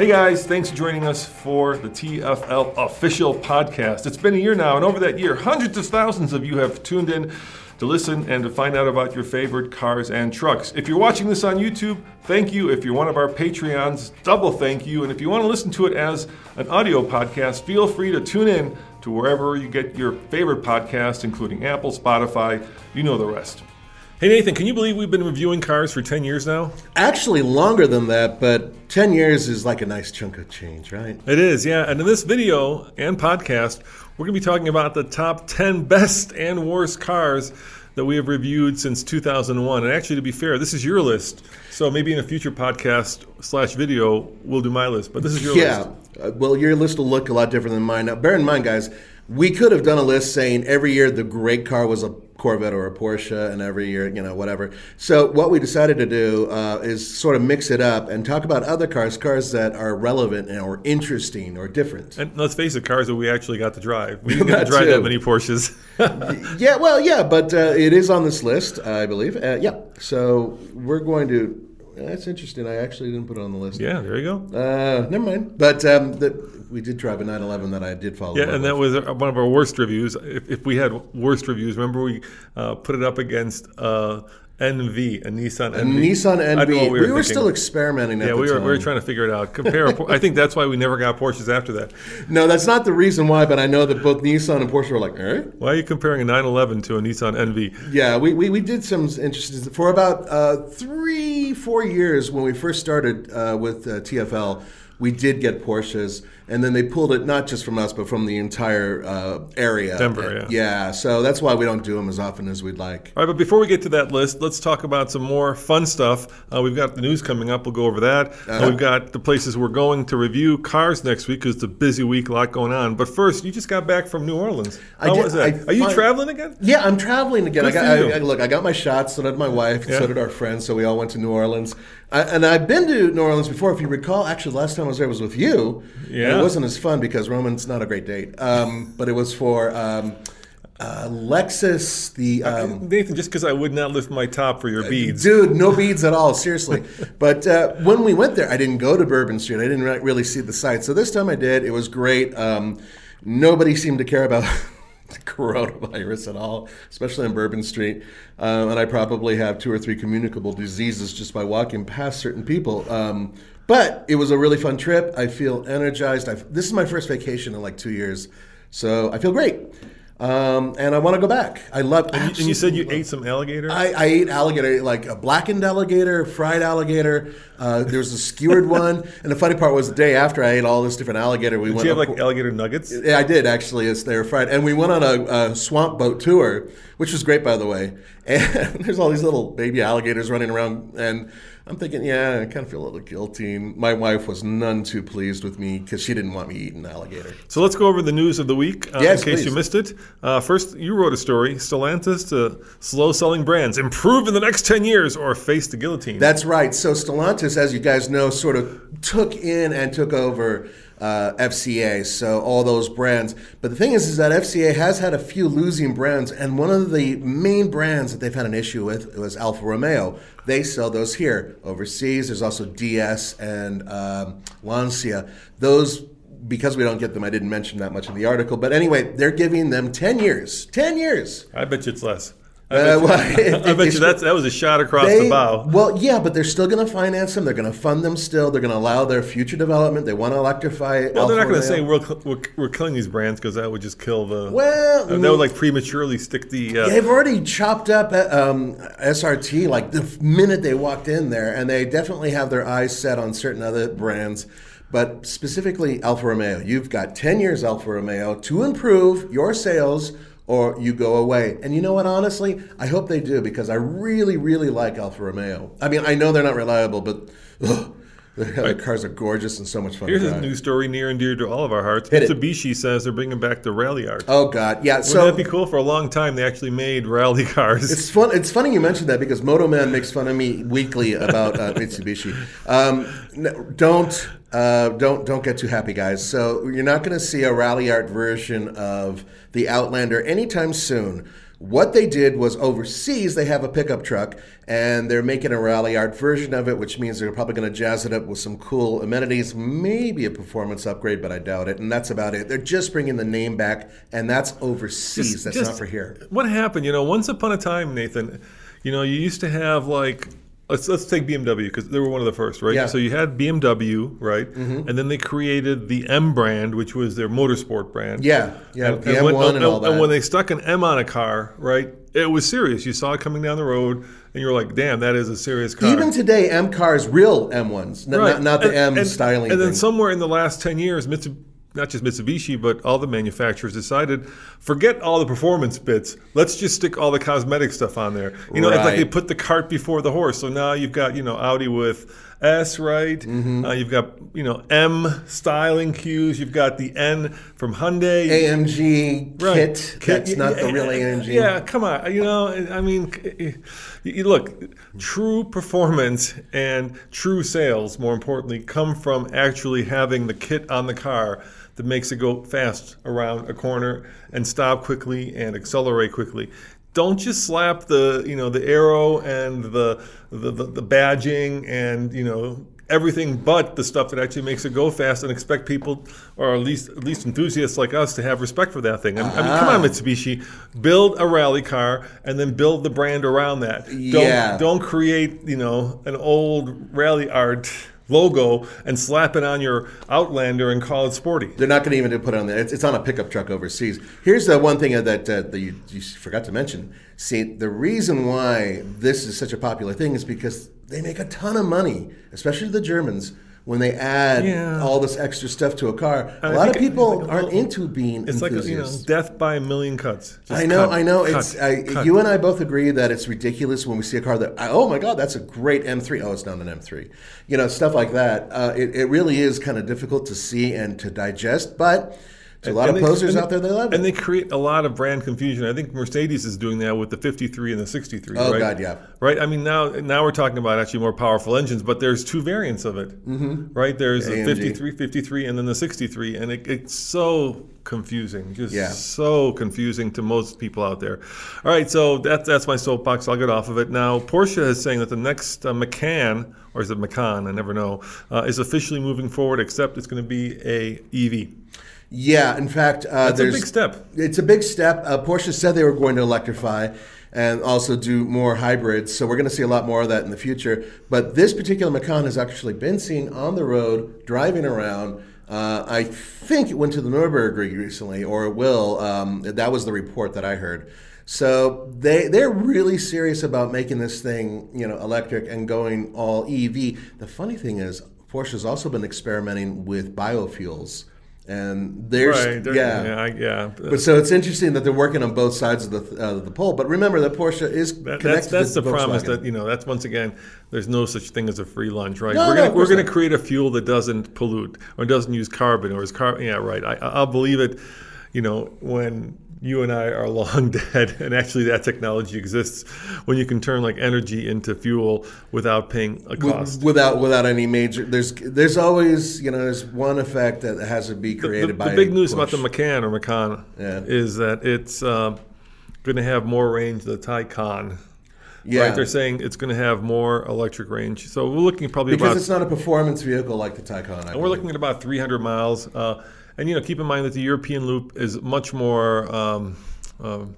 Hey guys, thanks for joining us for the TFL official podcast. It's been a year now, and over that year, hundreds of thousands of you have tuned in to listen and to find out about your favorite cars and trucks. If you're watching this on YouTube, thank you. If you're one of our Patreons, double thank you. And if you want to listen to it as an audio podcast, feel free to tune in to wherever you get your favorite podcast, including Apple, Spotify, you know the rest. Hey Nathan, can you believe we've been reviewing cars for 10 years now? Actually, longer than that, but 10 years is like a nice chunk of change, right? It is, yeah. And in this video and podcast, we're going to be talking about the top 10 best and worst cars that we have reviewed since 2001. And actually, to be fair, this is your list. So maybe in a future podcast slash video, we'll do my list. But this is your yeah. list. Yeah. Uh, well, your list will look a lot different than mine. Now, bear in mind, guys, we could have done a list saying every year the great car was a Corvette or a Porsche, and every year, you know, whatever. So what we decided to do uh, is sort of mix it up and talk about other cars, cars that are relevant or interesting or different. And let's face it, cars that we actually got to drive. We didn't get to drive too. that many Porsches. yeah, well, yeah, but uh, it is on this list, I believe. Uh, yeah, so we're going to that's interesting. I actually didn't put it on the list. Yeah, there you go. Uh, never mind. But um, the, we did drive a 911 that I did follow. Yeah, and that was one of our worst reviews. If, if we had worst reviews, remember we uh, put it up against uh, NV, a Nissan NV. A Nissan NV. We, we, were still experimenting. yeah, we were, we were trying to figure it out. Compare. I think that's why we never got Porsches after that. No, that's not the reason why. But I know that both Nissan and Porsche were like, right. Why are you comparing a 911 to a Nissan NV? Yeah, we, we, we did some interesting for about uh, three four years when we first started uh, with uh, TFL. We did get Porsches and then they pulled it not just from us, but from the entire uh, area. Denver, yeah. Yeah, so that's why we don't do them as often as we'd like. All right, but before we get to that list, let's talk about some more fun stuff. Uh, we've got the news coming up. We'll go over that. Uh-huh. we've got the places we're going to review cars next week because it's a busy week, a lot going on. But first, you just got back from New Orleans. How I did, was that? I Are you find, traveling again? Yeah, I'm traveling again. I got, I, I, look, I got my shots. So did my wife. Yeah. So did our friends. So we all went to New Orleans. And I've been to New Orleans before. If you recall, actually, the last time I was there was with you. Yeah. It wasn't as fun because Roman's not a great date. Um, but it was for um, uh, Lexus. The uh, um, Nathan, just because I would not lift my top for your beads, dude. No beads at all. Seriously. but uh, when we went there, I didn't go to Bourbon Street. I didn't really see the sights. So this time I did. It was great. Um, nobody seemed to care about. The coronavirus at all, especially on Bourbon Street. Um, and I probably have two or three communicable diseases just by walking past certain people. Um, but it was a really fun trip. I feel energized. I've, this is my first vacation in like two years, so I feel great. Um, and I want to go back. I love. And you, and you said you ate some alligator. I, I, ate alligator, like a blackened alligator, fried alligator. Uh, there was a skewered one, and the funny part was the day after I ate all this different alligator, we did went. you have like alligator nuggets? Yeah, I did actually. It's they were fried, and we went on a, a swamp boat tour, which was great by the way. And there's all these little baby alligators running around, and I'm thinking, yeah, I kind of feel a little guilty. My wife was none too pleased with me because she didn't want me eating alligator. So let's go over the news of the week uh, yes, in case please. you missed it. Uh, first, you wrote a story Stellantis to slow selling brands, improve in the next 10 years or face the guillotine. That's right. So Stellantis, as you guys know, sort of took in and took over uh, FCA, so all those brands. But the thing is, is that FCA has had a few losing brands, and one of the main brands that they've had an issue with was Alfa Romeo. They sell those here overseas. There's also DS and um, Lancia. Those because we don't get them, I didn't mention that much in the article. But anyway, they're giving them 10 years. 10 years. I bet you it's less. I bet, Uh, you, well, I bet you that was a shot across They- the bow. Well, yeah, but they're still going to finance them. They're going to fund them still. They're going to allow their future development. They want to electrify. Well, they're not going to say we're, we're, we're killing these brands because that would just kill the. Well, that would like prematurely stick the. Uh, They've already chopped up uh, um, SRT like the minute they walked in there, and they definitely have their eyes set on certain other brands. But specifically, Alfa Romeo. You've got 10 years, Alfa Romeo, to improve your sales or you go away. And you know what, honestly? I hope they do because I really, really like Alfa Romeo. I mean, I know they're not reliable, but ugh, their cars are gorgeous and so much fun Here's a new story near and dear to all of our hearts. Hit it. Mitsubishi says they're bringing back the Ralliart. Oh, God. Yeah. Wouldn't so that be cool? For a long time, they actually made rally cars. It's fun. It's funny you mentioned that because Moto Man makes fun of me weekly about uh, Mitsubishi. Um, no, don't uh, don't don't get too happy, guys. So you're not going to see a Ralliart version of the Outlander anytime soon. What they did was overseas, they have a pickup truck and they're making a Ralliart version of it, which means they're probably going to jazz it up with some cool amenities, maybe a performance upgrade, but I doubt it. And that's about it. They're just bringing the name back, and that's overseas. Just- that's just- not for here. What happened? You know, once upon a time, Nathan, you know, you used to have like. Let's, let's take BMW because they were one of the first, right? Yeah. So you had BMW, right? Mm-hmm. And then they created the M brand, which was their motorsport brand. Yeah, yeah, the when, M1 and all that. And when they stuck an M on a car, right, it was serious. You saw it coming down the road, and you were like, "Damn, that is a serious car." Even today, M cars, real M1s, n- Right. not, not the And- M and, styling. And then thing. somewhere in the last 10 years, Mitsu, not just Mitsubishi, but all the manufacturers decided, forget all the performance bits. Let's just stick all the cosmetic stuff on there. You know, it's like they put the cart before the horse. So now you've got, you know, Audi with S, right? Mm-hmm. Uh, you've got, you know, M styling cues. You've got the N from Hyundai. AMG Right. kit. That's not yeah, the real AMG. Yeah, come on. You know, I mean, look, true performance and true sales, more importantly, come from actually having the kit on the car that makes it go fast around a corner and stop quickly and accelerate quickly. Don't just slap the you know the arrow and the the, the, the badging and you know everything but the stuff that actually makes it go fast and expect people or at least at least enthusiasts like us to have respect for that thing. I mean, I mean, come on, uh-huh. Mitsubishi, build a rally car and then build the brand around that. Don't Yeah. don't create, you know, an old Ralliart logo and slap it on your Outlander and call it sporty. They're not going to even put it on there. It's, it's on a pickup truck overseas. Here's the one thing that, uh, that you, you forgot to mention. See, the reason why this is such a popular thing is because they make a ton of money, especially the Germans, when they add Yeah. all this extra stuff to a car. A I lot of people like aren't little- into being It's like a, you know, death by a million cuts. Just I know, cut, I know. cut, It's I, cut. you and I both agree that it's ridiculous when we see a car that oh my god, that's a great M3. Oh, it's not an M3. You know, stuff like that. Uh, it, it really is kind of difficult to see and to digest, but a lot And of they- posers out there, they love it, And they create a lot of brand confusion. I think Mercedes is doing that with the 53 and the 63. Oh, right? God, yeah. Right. I mean, now now we're talking about actually more powerful engines, but there's two variants of it. Mm-hmm. Right. There's the AMG. 53, 53, and then the 63, and it, it's so confusing. Just Yeah. so confusing to most people out there. All right. So that's that's my soapbox. I'll get off of it now. Porsche is saying that the next uh, Macan, or is it Macan? I never know, uh, is officially moving forward. Except it's going to be a EV. Yeah, in fact, uh, That's a big step. It's a big step. Uh, Porsche said they were going to electrify and also do more hybrids. So we're going to see a lot more of that in the future. But this particular Macan has actually been seen on the road driving around. Uh, I think it went to the Nürburgring recently, or it will. Um, that was the report that I heard. So they they're really serious about making this thing, you know, electric and going all EV. The funny thing is, Porsche has also been experimenting with biofuels, and there's Right. yeah. Yeah. I, yeah. But so it's interesting that they're working on both sides of the uh, the pole. But remember that Porsche is That- connected that's that's to the promise Volkswagen. that you know. That's once again, there's no such thing as a free lunch, right? No, we're no, gonna we're gonna create a fuel that doesn't pollute or doesn't use carbon or is carbon. Yeah, right. I, I'll believe it. You know, when you and I are long dead, and actually that technology exists, when you can turn like energy into fuel without paying a cost. without without any major. There's there's always you know there's one effect that has to be created the, by the big news about the. Macan or Macan Yeah. is that it's um, going to have more range than the Taycan. Yeah. Right, they're saying it's going to have more electric range. So we're looking probably because about it's not a performance vehicle like the Taycan. I And we're looking at about 300 miles. Uh, and you know, keep in mind that the European loop is much more um, um,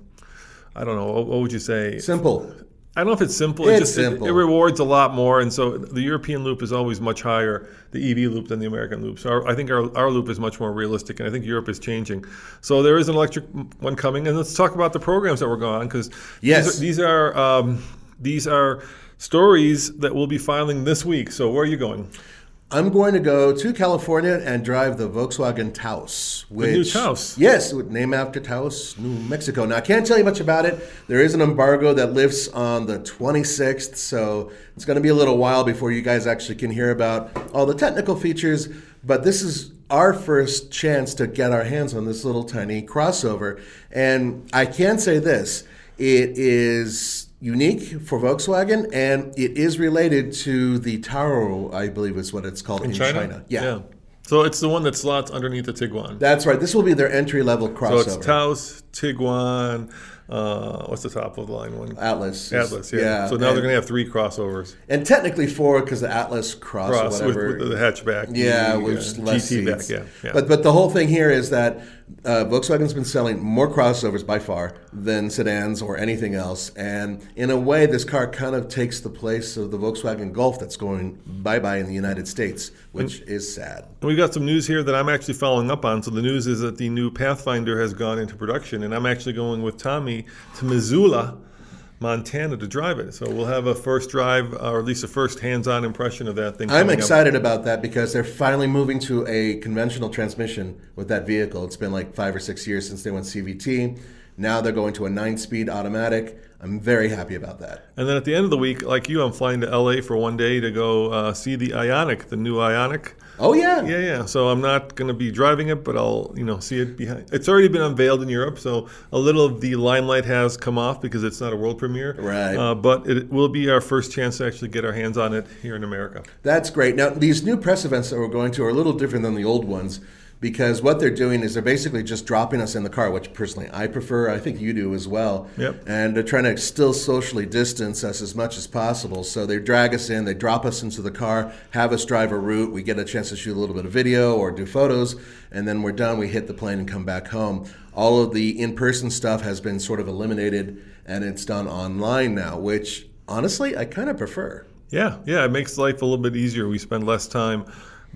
I don't know. What, what would you say? Simple. I don't know if it's simple. It's it just it- simple. It, rewards a lot more, and so the European loop is always much higher, the EV loop, than the American loop. So our, I think our, our loop is much more realistic, and I think Europe is changing. So there is an electric one coming, and let's talk about the programs that we're going on because Yes. these are these are, um, these are stories that we'll be filing this week. So where are you going? I'm going to go to California and drive the Volkswagen Taos. Which, new Taos. Yes, named after Taos, New Mexico. Now, I can't tell you much about it. There is an embargo that lifts on the 26th, so it's going to be a little while before you guys actually can hear about all the technical features. But this is our first chance to get our hands on this little tiny crossover. And I can say this it is unique for Volkswagen, and it is related to the Tharu, I believe is what it's called in, China. Yeah. So it's the one that slots underneath the Tiguan. That's right. This will be their entry level crossover. so it's Taos, Tiguan. Uh, what's the top of the line one? Atlas. Atlas, yeah. So now and, they're going to have three crossovers. and technically four because the Atlas Cross, Cross or with, with the hatchback. yeah, the, with uh, less GT seats. back. Yeah, yeah. But but the whole thing here is that uh, Volkswagen's been selling more crossovers by far than sedans or anything else, and in a way, this car kind of takes the place of the Volkswagen Golf that's going bye bye in the United States, which is sad. And we got some news here that I'm actually following up on. So the news is that the new Pathfinder has gone into production, and I'm actually going with Tommy to Missoula, Montana, to drive it. So we'll have a first drive, uh, or at least a first hands-on impression of that thing. I'm coming up. excited about that because they're finally moving to a conventional transmission with that vehicle. It's been like five or six years since they went CVT. Now they're going to a nine speed automatic. I'm very happy about that. And then at the end of the week, like you, I'm flying to LA for one day to go uh, see the Ioniq, the new Ioniq. Oh, yeah. Yeah, yeah. So I'm not going to be driving it, but I'll, you know, see it behind. It's already been unveiled in Europe, so a little of the limelight has come off because it's not a world premiere. Right. Uh, but it will be our first chance to actually get our hands on it here in America. That's great. Now, these new press events that we're going to are a little different than the old ones because what they're doing is they're basically just dropping us in the car, which personally I prefer. I think you do as well. Yep. And they're trying to still socially distance us as much as possible. So they drag us in, they drop us into the car, have us drive a route. We get a chance to shoot a little bit of video or do photos, and then we're done. We hit the plane and come back home. All of the in person stuff has been sort of eliminated and it's done online now, which honestly I kind of prefer. Yeah, yeah. It makes life a little bit easier. We spend less time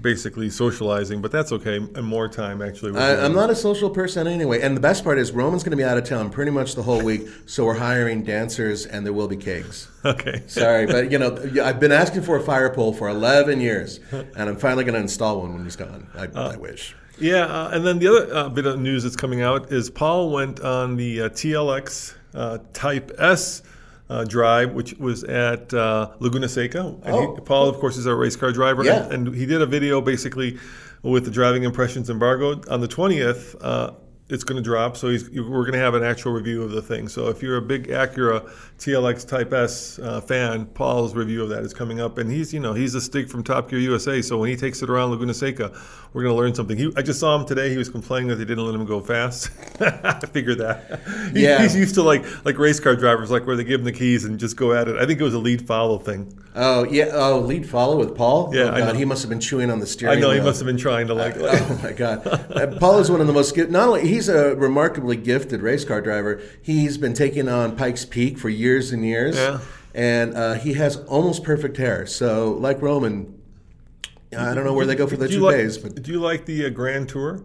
basically socializing, but that's okay, and more time actually. I, I'm not a social person anyway. And the best part is Roman's going to be out of town pretty much the whole week, so we're hiring dancers and there will be cakes. Okay. Sorry, but you know, I've been asking for a fire pole for 11 years, and I'm finally going to install one when he's gone. I, I wish. Yeah, uh, and then the other uh, bit of news that's coming out is Paul went on the uh, TLX uh, Type S uh, drive, which was at uh, Laguna Seca. And Oh, he, Paul, of course, is our race car driver, Yeah. and, and he did a video basically with the driving impressions embargo on the twentieth. Uh, it's going to drop, so he's, we're going to have an actual review of the thing. So if you're a big Acura TLX Type S uh, fan, Paul's review of that is coming up, and he's you know he's a Stig from Top Gear USA. So when he takes it around Laguna Seca, we're going to learn something. He, I just saw him today; he was complaining that they didn't let him go fast. I figured that. He- Yeah. he's used to like like race car drivers, like where they give him the keys and just go at it. I think it was a lead follow thing. Oh yeah. Oh, lead follow with Paul. Yeah, oh, God, he must have been chewing on the steering. Wheel. I know he must have been trying to like. Oh my God! Paul is one of the most not only he's a remarkably gifted race car driver. He's been taking on Pikes Peak for years and years, Yeah. and uh, he has almost perfect hair. So, like Roman, I don't know where they go for the do two like, days, but do you like the uh, Grand Tour?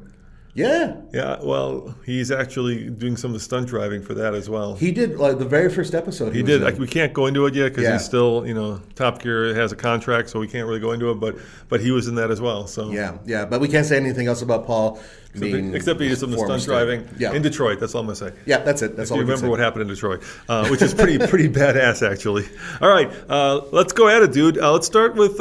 Yeah, Yeah, well, he's actually doing some of the stunt driving for that as well. he did like the very first episode. He, He did. Like, we can't go into it yet because Yeah. he's still, you know, Top Gear has a contract, so we can't really go into it. But but he was in that as well. So Yeah, yeah, but we can't say anything else about Paul. Except, being except he did some of the stunt driving Yeah, in Detroit. That's all I'm gonna say. yeah, that's it. That's If all. you remember what happened in Detroit, uh, which is pretty pretty badass actually. All right, uh, let's go at it, dude. Uh, let's start with.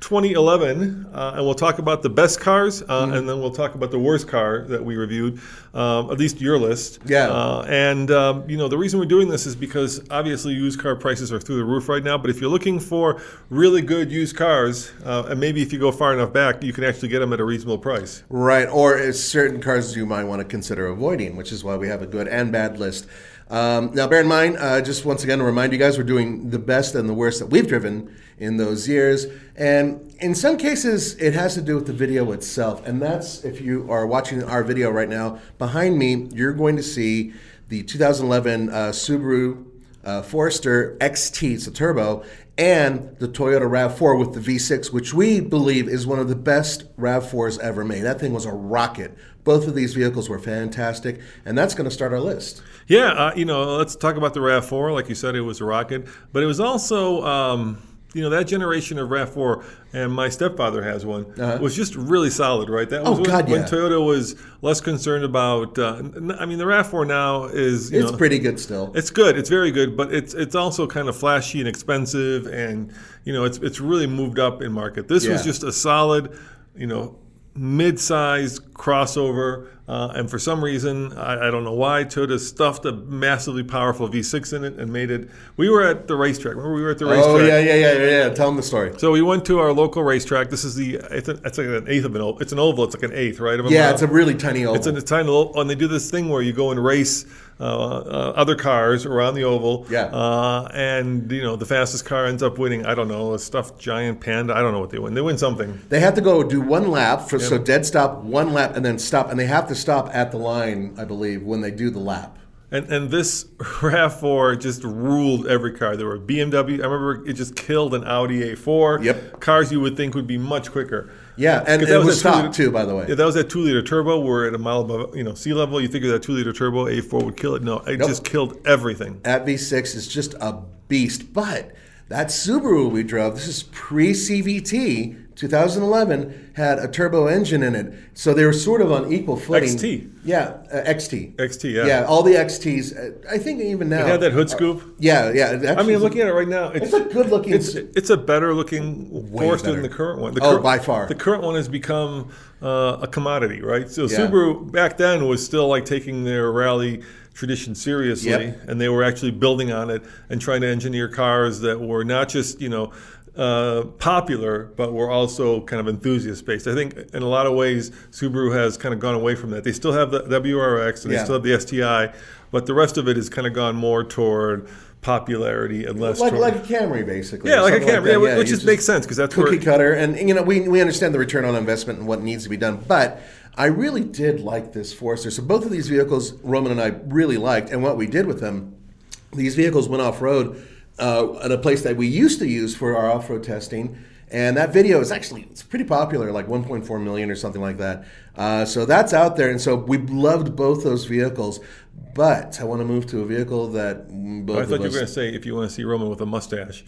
Uh, 2011, uh, and we'll talk about the best cars, uh, Mm-hmm. and then we'll talk about the worst car that we reviewed, um, at least your list. Yeah. Uh, and um, you know the reason we're doing this is because obviously used car prices are through the roof right now. But if you're looking for really good used cars, uh, and maybe if you go far enough back, you can actually get them at a reasonable price. Right, or certain cars you might want to consider avoiding, which is why we have a good and bad list. Um, now, bear in mind, uh, just once again to remind you guys, we're doing the best and the worst that we've driven in those years. And in some cases, it has to do with the video itself. And that's, if you are watching our video right now, behind me, you're going to see the 2011 uh, Subaru uh, Forester XT, it's a turbo, and the Toyota RAV4 with the V6, which we believe is one of the best RAV4s ever made. That thing was a rocket. Both of these vehicles were fantastic, and that's going to start our list. Yeah, uh, you know, let's talk about the RAV4. Like you said, it was a rocket, but it was also. Um, you know that generation of Rav4, and my stepfather has one, uh-huh. was just really solid, right? That was oh, when, God, yeah. when Toyota was less concerned about. Uh, I mean, the Rav4 now is it's know, pretty good still. It's good. It's very good, but it's it's also kind of flashy and expensive, and you know, it's it's really moved up in market. This yeah. was just a solid, you know, mid-sized crossover, uh, and for some reason, I, I, don't know why, Toyota stuffed a massively powerful V6 in it and made it. We were at the racetrack. Remember, we were at the racetrack. Oh yeah, yeah, yeah, yeah. yeah. Tell them the story. So we went to our local racetrack. This is the it's, a, it's like an eighth of an oval. It's an oval. It's like an eighth, right? yeah, it's a really tiny oval. It's a tiny oval, and they do this thing where you go and race other cars around the oval. Yeah. Uh, and you know the fastest car ends up winning. I don't know a stuffed giant panda. I don't know what they win. They win something. They have to go do one lap for so dead stop, one lap, and then stop, and they have to stop at the line, I believe, when they do the lap. And, and this RAV4 just ruled every car. There were BMW. I remember it just killed an Audi A4. Yep. Cars you would think would be much quicker. Yeah, and it was, stock too, by the way. Yeah, that was that two liter turbo. We're at a mile above, you know, sea level. You figure that two liter turbo A4 would kill it. No, it nope. just killed everything. That V6 is just a beast. But that Subaru we drove, this is pre CVT 2011 had a turbo engine in it, so they were sort of on equal footing. XT. Yeah, uh, XT. XT. Yeah. Yeah, all the XTs. Uh, I think even now. It had that hood scoop. Uh, yeah, yeah. I mean, looking at it right now, it's, it's a good looking. It's, it's a better looking Forester than the current one. The oh, cur- by far. The current one has become uh, a commodity, right? So Yeah. Subaru back then was still like taking their rally tradition seriously, Yep. and they were actually building on it and trying to engineer cars that were not just you know uh, popular, but were also kind of enthusiast based. I think in a lot of ways, Subaru has kind of gone away from that. They still have the WRX and Yeah. they still have the STI, but the rest of it has kind of gone more toward popularity and less like toward, like a Camry, basically. yeah, like a Camry, that. yeah, which just makes sense because that's cookie where cutter, and you know we we understand the return on investment and what needs to be done, but. I really did like this Forester. So both of these vehicles, Roman and I really liked, and what we did with them, these vehicles went off road uh, at a place that we used to use for our off road testing. And that video is actually it's pretty popular, like 1.4 million or something like that. Uh, so that's out there, and so we loved both those vehicles. But I want to move to a vehicle that both I thought you were going to say if you want to see Roman with a mustache.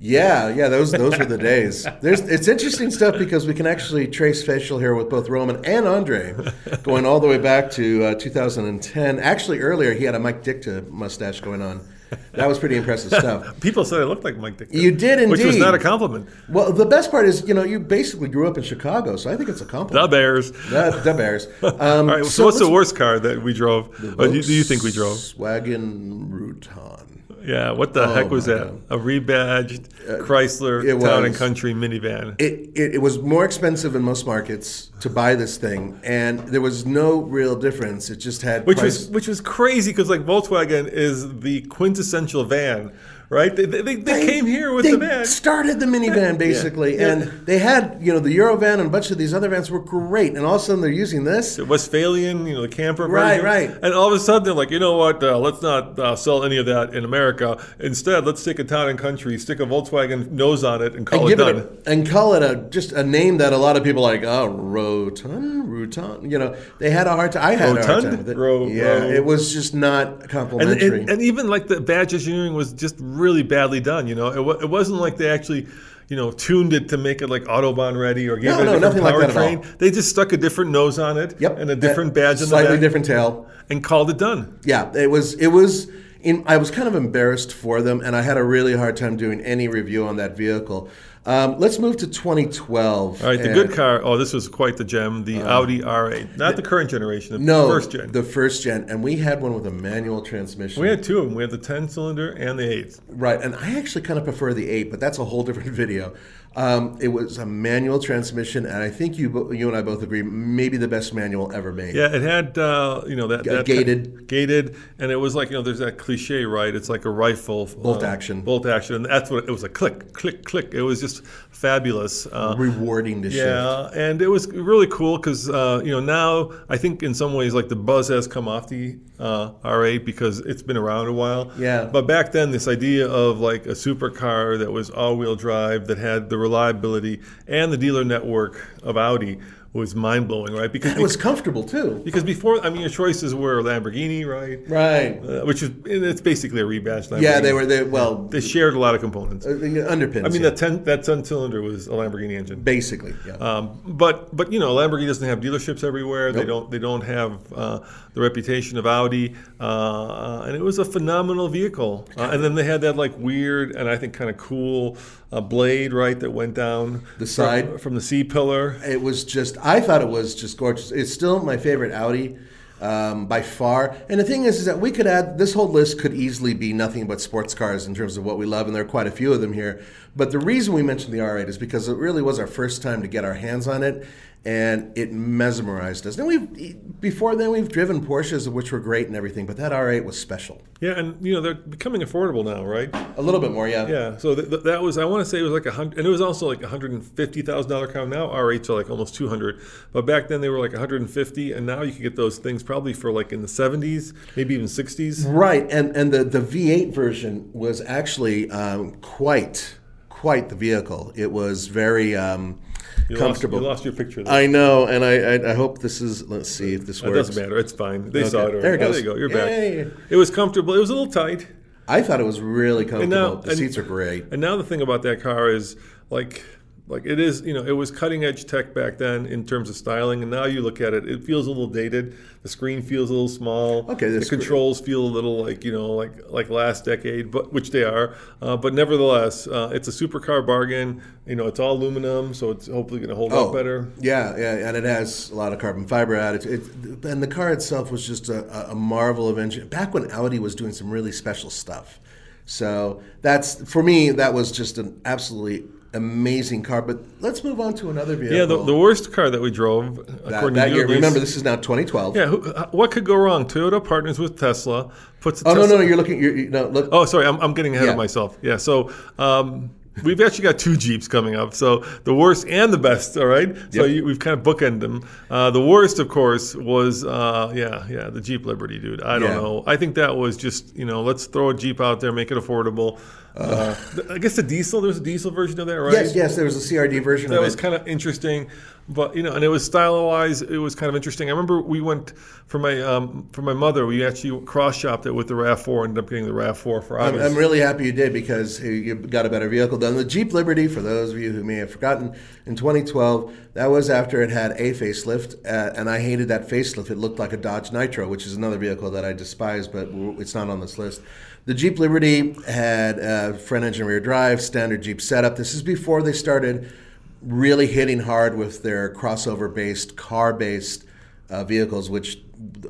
yeah, yeah, those those were the days. There's it's interesting stuff because we can actually trace facial hair with both Roman and Andre, going all the way back to uh, 2010. Actually, earlier he had a Mike Ditka mustache going on. That was pretty impressive stuff. People said I looked like Mike Dick. You did indeed. which was not a compliment. Well, the best part is, you know, you basically grew up in Chicago, so I think it's a compliment. The. Bears. The, the Bears. Um, All right. So, what's the worst car that we drove? Or do, you, do you think we drove? Volkswagen Routan. Yeah. What the Oh, heck was that? God. A rebadged uh, Chrysler it Town and. Country minivan. It, it, it was more expensive in most markets to buy this thing, and there was no real difference. It just had which price- was which was crazy because like Volkswagen is the quintessential van, right? They, they, they came here with they the van. started the minivan basically, yeah. and they had you know the Eurovan and a bunch of these other vans were great, and all of a sudden they're using this. The Westphalian, you know, the camper Right, version. right. And all of a sudden they're like, you know what? Uh, let's not uh, sell any of that in America. Instead, let's take a town and country, stick a Volkswagen nose on it, and call and it done. it a, and call it a just a name that a lot of people like oh Rotan Rutan you know they had a hard time I had a hard Rotund? time with it Ro- yeah ro- it was just not and, complimentary and, and even like the badge engineering was just really badly done. You know, it, wa- it wasn't like they actually, you know, tuned it to make it like autobahn ready or gave No, it a no, different nothing like that at powertrain. all. They just stuck a different nose on it yep and a different badge on the slightly different tail and called it done. yeah it was it was in, I was kind of embarrassed for them and I had a really hard time doing any review on that vehicle um, let's move to 2012 All right, the good car. Oh, this was quite the gem. The Audi R8, not the current generation, the Uh, no first gen. the first gen and we had one with a manual transmission we had two of them. We had the 10 cylinder and the 8. Right, and I actually kind of prefer the eight, but that's a whole different video. Um, it was a manual transmission, and I think you you and I both agree, maybe the best manual ever made. Yeah, it had uh, you know that, that gated. gated, and it was like you know there's that cliche, right? It's like a rifle, Bolt uh, action. bolt action, and that's what it was a click, click, click. It was just fabulous. Uh, Rewarding to shift. yeah, and it was really cool because uh, you know now I think in some ways like the buzz has come off the uh, R8 because it's been around a while. Yeah. But back then, this idea of like a supercar that was all-wheel drive that had the reliability and the dealer network of Audi was mind blowing, right? Because It was comfortable too. because before, I mean, your choices were Lamborghini, right? Right. Uh, which is it's basically a rebadged Lamborghini. Yeah, they were. They well, They shared a lot of components. uh, underpins. I mean, yeah. that ten that ten cylinder was a Lamborghini engine. basically. Yeah. Um, but but you know, Lamborghini doesn't have dealerships everywhere. They don't they don't have uh, the reputation of Audi, uh, and it was a phenomenal vehicle. Uh, and then they had that like weird and I think kind of cool uh, blade right that went down The from- side? from, the C pillar. it was just. I thought it was just gorgeous. It's still my favorite Audi. Um, by far, and the thing is, is that we could add this whole list could easily be nothing but sports cars in terms of what we love, and there are quite a few of them here. But the reason we mentioned the R8 is because it really was our first time to get our hands on it, and it mesmerized us. And we've before then we've driven Porsches, which were great and everything, but that R8 was special. Yeah, and you know they're becoming affordable now, right? A little bit more, yeah. Yeah, so th- th- that was I want to say it was like a hundred, and it was also like a hundred and fifty thousand dollar car. Now R8s are like almost two hundred, but back then they were like one hundred and fifty, and now you can get those things probably for like in the seventies, maybe even sixties. Right, and and the the V8 version was actually um, quite quite the vehicle. It was very um, You comfortable. Lost, you lost your picture. There. I know, and I, I I hope this is. Let's see if this it works. doesn't matter. It's fine. They Okay, saw it. Already. there it Oh, goes. there you go. You're Yay. back. It was comfortable. It was a little tight. I thought it was really comfortable. now- the and- seats are great. And now the thing about that car is like like it is, you know, it was cutting edge tech back then in terms of styling, and now you look at it, it feels a little dated. The screen feels a little small. Okay, the controls feel a little like you know like like last decade, but which they are. Uh, but nevertheless, uh, it's a supercar bargain. You know, it's all aluminum, so it's hopefully going to hold up better. Oh, Yeah, yeah, and it has a lot of carbon fiber added. It, it, and the car itself was just a, a marvel of engine. Back when Audi was doing some really special stuff, so that's for me. That was just an absolutely amazing car. But let's move on to another vehicle. Yeah, the, the worst car that we drove, that, according that to year. least- Remember, this is now 2012. Yeah, who, uh, what could go wrong? Toyota partners with Tesla, puts. A Oh no, Tesla, no, you're looking. You're, you no, look. Oh, sorry, I'm, I'm getting ahead Yeah. of myself. Yeah, so um, we've actually got two Jeeps coming up. So the worst and the best, all right? So you, we've kind of bookended them. Uh, the worst, of course, was, uh, yeah, yeah, the Jeep Liberty, dude. I don't Yeah. know. I think that was just, you know, let's throw a Jeep out there, make it affordable. Uh, I guess the diesel, there was a diesel version of that, right? Yes, yes, there was a CRD version that of was it. kind of interesting but you know and it was style wise it was kind of interesting i remember we went for my um, for my mother we actually cross shopped it with the rav4 ended up getting the rav4 for I'm, I'm really happy you did because you got a better vehicle done. The Jeep Liberty, for those of you who may have forgotten, in 2012, that was after it had a facelift, uh, and I hated that facelift. It looked like a Dodge Nitro, which is another vehicle that I despise, but it's not on this list. The Jeep Liberty had uh, front engine rear drive, standard Jeep setup. This is before they started really hitting hard with their crossover based, car based uh, vehicles, which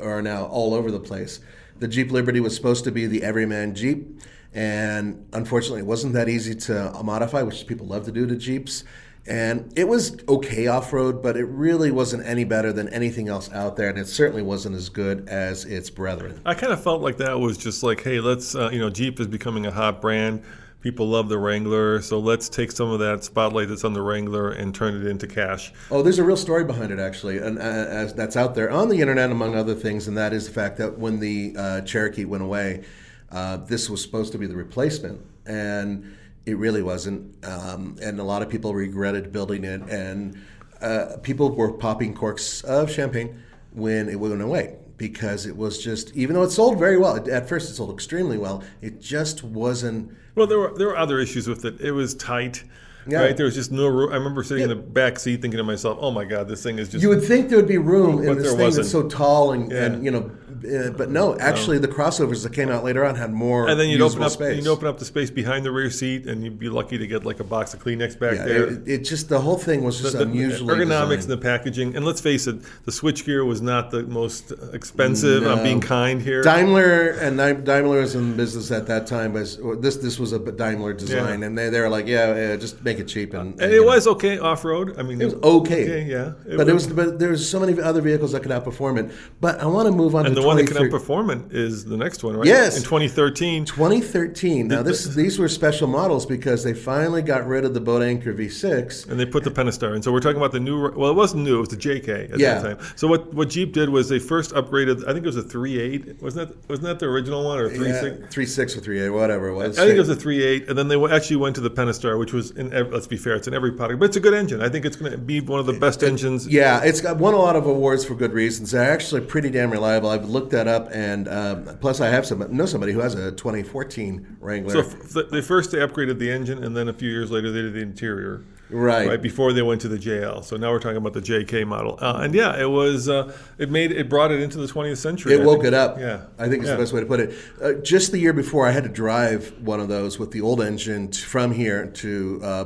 are now all over the place. The Jeep Liberty was supposed to be the everyman Jeep, and unfortunately, it wasn't that easy to modify, which people love to do to Jeeps. And it was okay off road, but it really wasn't any better than anything else out there, and it certainly wasn't as good as its brethren. I kind of felt like that was just like, hey, let's, uh, you know, Jeep is becoming a hot brand. People love the Wrangler, so let's take some of that spotlight that's on the Wrangler and turn it into cash. Oh, there's a real story behind it, actually, and uh, as that's out there on the internet, among other things, and that is the fact that when the uh, Cherokee went away, uh, this was supposed to be the replacement, and it really wasn't. Um, and a lot of people regretted building it, and uh, people were popping corks of champagne when it went away because it was just, even though it sold very well, it, at first it sold extremely well, it just wasn't. Well, there were there were other issues with it. It was tight, Yeah. right? There was just no room. I remember sitting in the back seat thinking to myself, "Oh my God, this thing is just." You would think there would be room But in this thing wasn't. that's so tall and, Yeah. and you know, uh, but no, actually the crossovers that came out later on had more. and then you'd open up, space. you'd open up the space behind the rear seat, and you'd be lucky to get like a box of Kleenex back Yeah, there. it, it just the whole thing was just the unusually ergonomics designed. and the packaging, and let's face it, the switchgear was not the most expensive. I'm being kind here. Daimler and Daimler was in business at that time, but this this was a Daimler design, Yeah. and they they were like, yeah, yeah, just make it cheap and. and it was okay off road. I mean, It was okay, yeah. but it was but there was so many other vehicles that could outperform it. But I want to move on And to the one that can 23 outperform it is the next one, right? Yes. In 2013. 2013. Now, this these were special models because they finally got rid of the Boat Anchor V6. And they put the Pentastar in. So we're talking about the new. Well, it wasn't new. It was the JK at Yeah. that time. So what, what Jeep did was they first upgraded. I think it was a 3.8. Wasn't that wasn't that the original one or 3.6? Yeah, 3.6 or 3.8, whatever it was. I think it was a 3.8, and then they actually went to the Pentastar, which was in. Let's be fair, it's in every product, but it's a good engine. I think it's going to be one of the best engines. Yeah, it's got won a lot of awards for good reasons. They're actually pretty damn reliable. I've looked that up, and um, plus I have some know somebody who has a 2014 Wrangler. So f- they first they upgraded the engine, and then a few years later they did the interior. Right. Right before they went to the JL. So now we're talking about the JK model. Uh, and yeah, it was. Uh, it made it brought it into the 20th century. it I woke think. it up. Yeah. I think it's Yeah. the best way to put it. Uh, just the year before, I had to drive one of those with the old engine t- from here to, uh,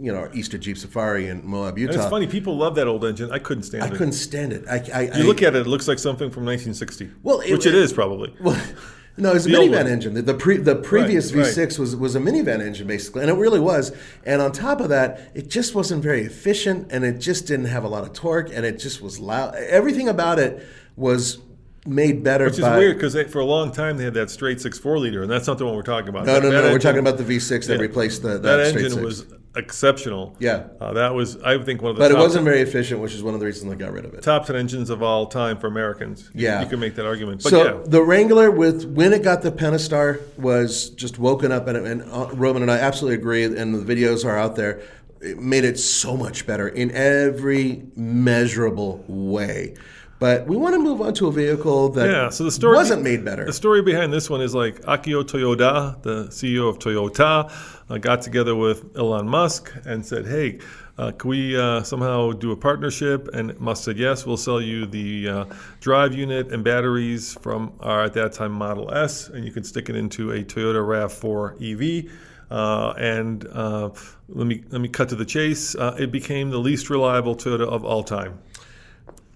you know, Easter Jeep Safari in Moab, Utah. And it's funny. People love that old engine. I couldn't stand I it. I couldn't stand it. I, I, You look at it; it looks like something from 1960. Well, it- which it is probably. Well, no, it was a minivan engine. The, the, pre, the previous right. V6 was, was a minivan engine, basically, and it really was. And on top of that, it just wasn't very efficient, and it just didn't have a lot of torque, and it just was loud. Everything about it was made better Which is by. weird because for a long time they had that straight six four liter, and that's not the one we're talking about. No, That- no, no. We're talking about the V6 that yeah, replaced the that, that, straight engine six. was exceptional. Yeah. uh, that was I think one of the but it wasn't very efficient, which is one of the reasons they got rid of it. top ten engines of all time for Americans. You- Yeah. you can make that argument. But so yeah, the Wrangler with when it got the Pentastar was just woken up and, and uh, Roman and I absolutely agree and the videos are out there. It made it so much better in every measurable way. But we want to move on to a vehicle that yeah. So the story wasn't made better. The story behind this one is like Akio Toyoda, the CEO of Toyota, uh, got together with Elon Musk and said, "Hey, uh, can we uh, somehow do a partnership?" And Musk said, "Yes, we'll sell you the uh, drive unit and batteries from our at that time Model S, and you can stick it into a Toyota Rav4 EV." Uh, and uh, let me let me cut to the chase. Uh, it became the least reliable Toyota of all time.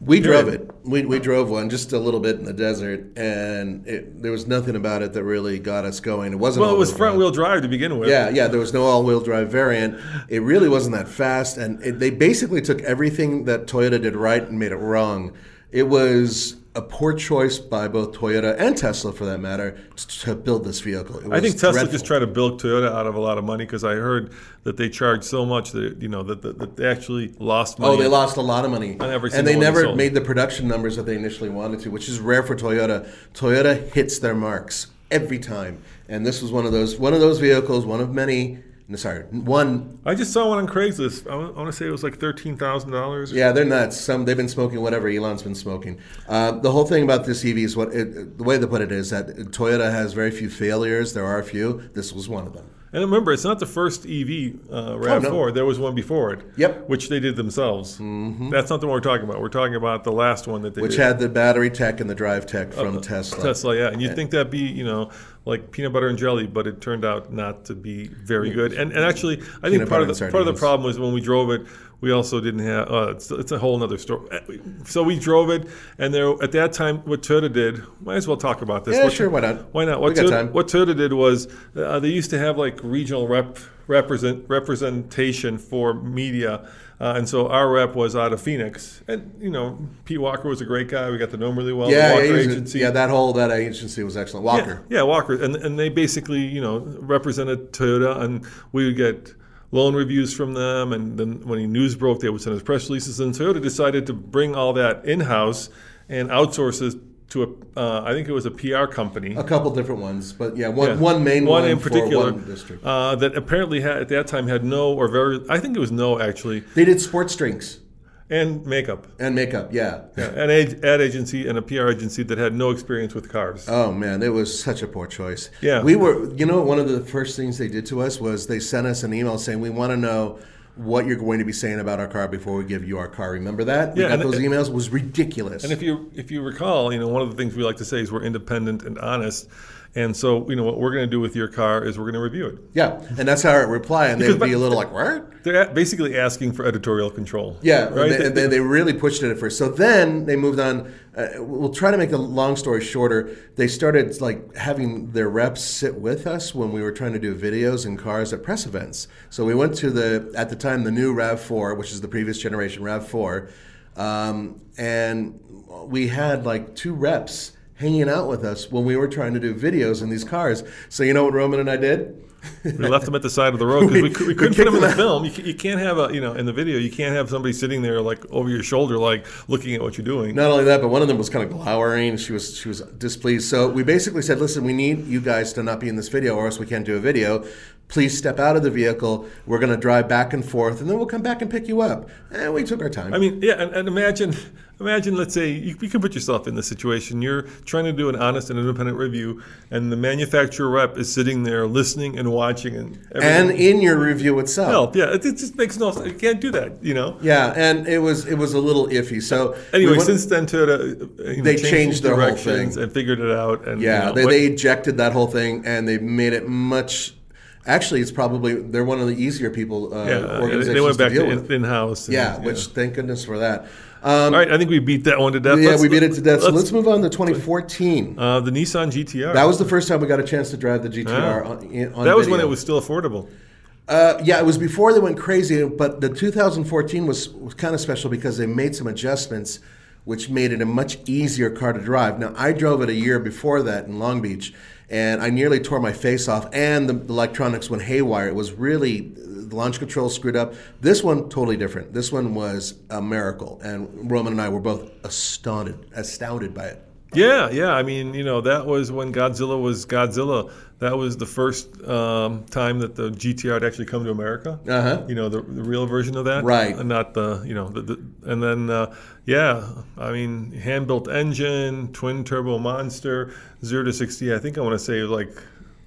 We drove it. We, we drove one just a little bit in the desert, and it, there was nothing about it that really got us going. It wasn't. Well, it was front wheel drive to begin with. Yeah, yeah. There was no all-wheel drive variant. It really wasn't that fast, and it, they basically took everything that Toyota did right and made it wrong. It was a poor choice by both Toyota and Tesla, for that matter, to build this vehicle. I think Tesla dreadful. just tried to bilk Toyota out of a lot of money because I heard that they charged so much that you know that, that, that they actually lost oh, money. Oh, they lost a lot of money, On every and they one they never made the production numbers that they initially wanted to, which is rare for Toyota. Toyota hits their marks every time, and this was one of those one of those vehicles, one of many. No, Sorry, one I just saw one on Craigslist. I want to say it was like thirteen thousand dollars. Yeah, they're nuts. Some they've been smoking whatever Elon's been smoking. Uh, the whole thing about this EV is what it, the way they put it is that Toyota has very few failures. There are a few. This was one of them. And remember, it's not the first EV uh, Rav4. Oh, no. There was one before it. Yep. Which they did themselves. Mm-hmm. That's not the one we're talking about. We're talking about the last one that they Which did. had the battery tech and the drive tech from Tesla. Tesla, yeah, and you'd think that'd be, you know, like peanut butter and jelly, but it turned out not to be very good. And, and actually, I think part of the part of the problem was when we drove it, we also didn't have. Uh, it's, it's a whole other story. So we drove it, and there at that time, what Toyota did, might as well talk about this. Yeah, What- sure, why not? Why not? We What got Toyota, time. what Toyota did was uh, they used to have like regional rep represent representation for media. Uh, and so our rep was out of Phoenix, and you know Pete Walker was a great guy. We got to know him really well. yeah, the yeah, Walker he was a- yeah, that whole that agency was excellent. Walker. Yeah, yeah, Walker, and and they basically you know represented Toyota, and we would get loan reviews from them, and then when the news broke, they would send us press releases. And Toyota decided to bring all that in house and outsource it to a, uh, I think it was a PR company. A couple different ones, but yeah, one Yeah. one main one, in for particular one uh, that apparently had at that time had no or very I think it was no actually They did sports drinks and makeup. and makeup. Yeah. An ad, ad agency and a PR agency that had no experience with cars. Oh man, it was such a poor choice. Yeah. we were. You know, one of the first things they did to us was they sent us an email saying we want to know what you're going to be saying about our car before we give you our car. Remember that? We Yeah, got those emails. It was ridiculous. And if you if you recall, you know, one of the things we like to say is we're independent and honest. And so, you know, what we're going to do with your car is we're going to review it. yeah, and that's how I reply, and they'd be a little like, "What?" They're basically asking for editorial control. Yeah, right. and, they, they, they really pushed it at first. So then they moved on. Uh, we'll try to make the long story shorter. They started like having their reps sit with us when we were trying to do videos and cars at press events. So we went to the at the time the new Rav Four, which is the previous generation Rav Four, um, and we had like two reps hanging out with us when we were trying to do videos in these cars. So you know what Roman and I did? we left them at the side of the road because we, we, We couldn't put them in the out. film. You, you can't have a you know in the video you can't have somebody sitting there like over your shoulder like looking at what you're doing. Not only that, but one of them was kind of glowering. She was she was displeased. So we basically said, "Listen, we need you guys to not be in this video, or else we can't do a video. Please step out of the vehicle. We're going to drive back and forth, and then we'll come back and pick you up." And we took our time. I mean, yeah, and, and imagine, imagine, let's say you, you can put yourself in this situation. You're trying to do an honest and independent review, and the manufacturer rep is sitting there listening and watching, and and in your review itself, help. Yeah, it, it just makes no. sense. You can't do that, you know. yeah, and it was it was a little iffy. So we Anyway, went- since then, Toyota, uh, you know, They changed changed their whole thing. and figured it out. And Yeah, you know, they, what- they ejected that whole thing and they made it much. Actually, it's probably they're one of the easier people uh, yeah, organizations they went back to to, in, and- yeah, which thank goodness for that. Um, All right, I think we beat that one to death. yeah, Let's- we beat it to death. So let's- let's move on to 2014. uh, the Nissan GTR. that was the first time we got a chance to drive the GTR Yeah. on, on that was when it was still affordable. Uh, yeah, it was before they went crazy, but the 2014 was, was kind of special because they made some adjustments, which made it a much easier car to drive. Now, I drove it a year before that in Long Beach, and I nearly tore my face off, and the, the electronics went haywire. It was really the launch control screwed up. This one totally different. This one was a miracle, and Roman and I were both astounded, astounded by it. Yeah, yeah. I mean, you know, that was when Godzilla was Godzilla. That was the first um, time that the GTR had actually come to America. Uh-huh. You know, the, the real version of that. Right. And not the, you know, the, the and then, uh, yeah, I mean, hand built engine, twin turbo monster, zero to 60, I think I want to say like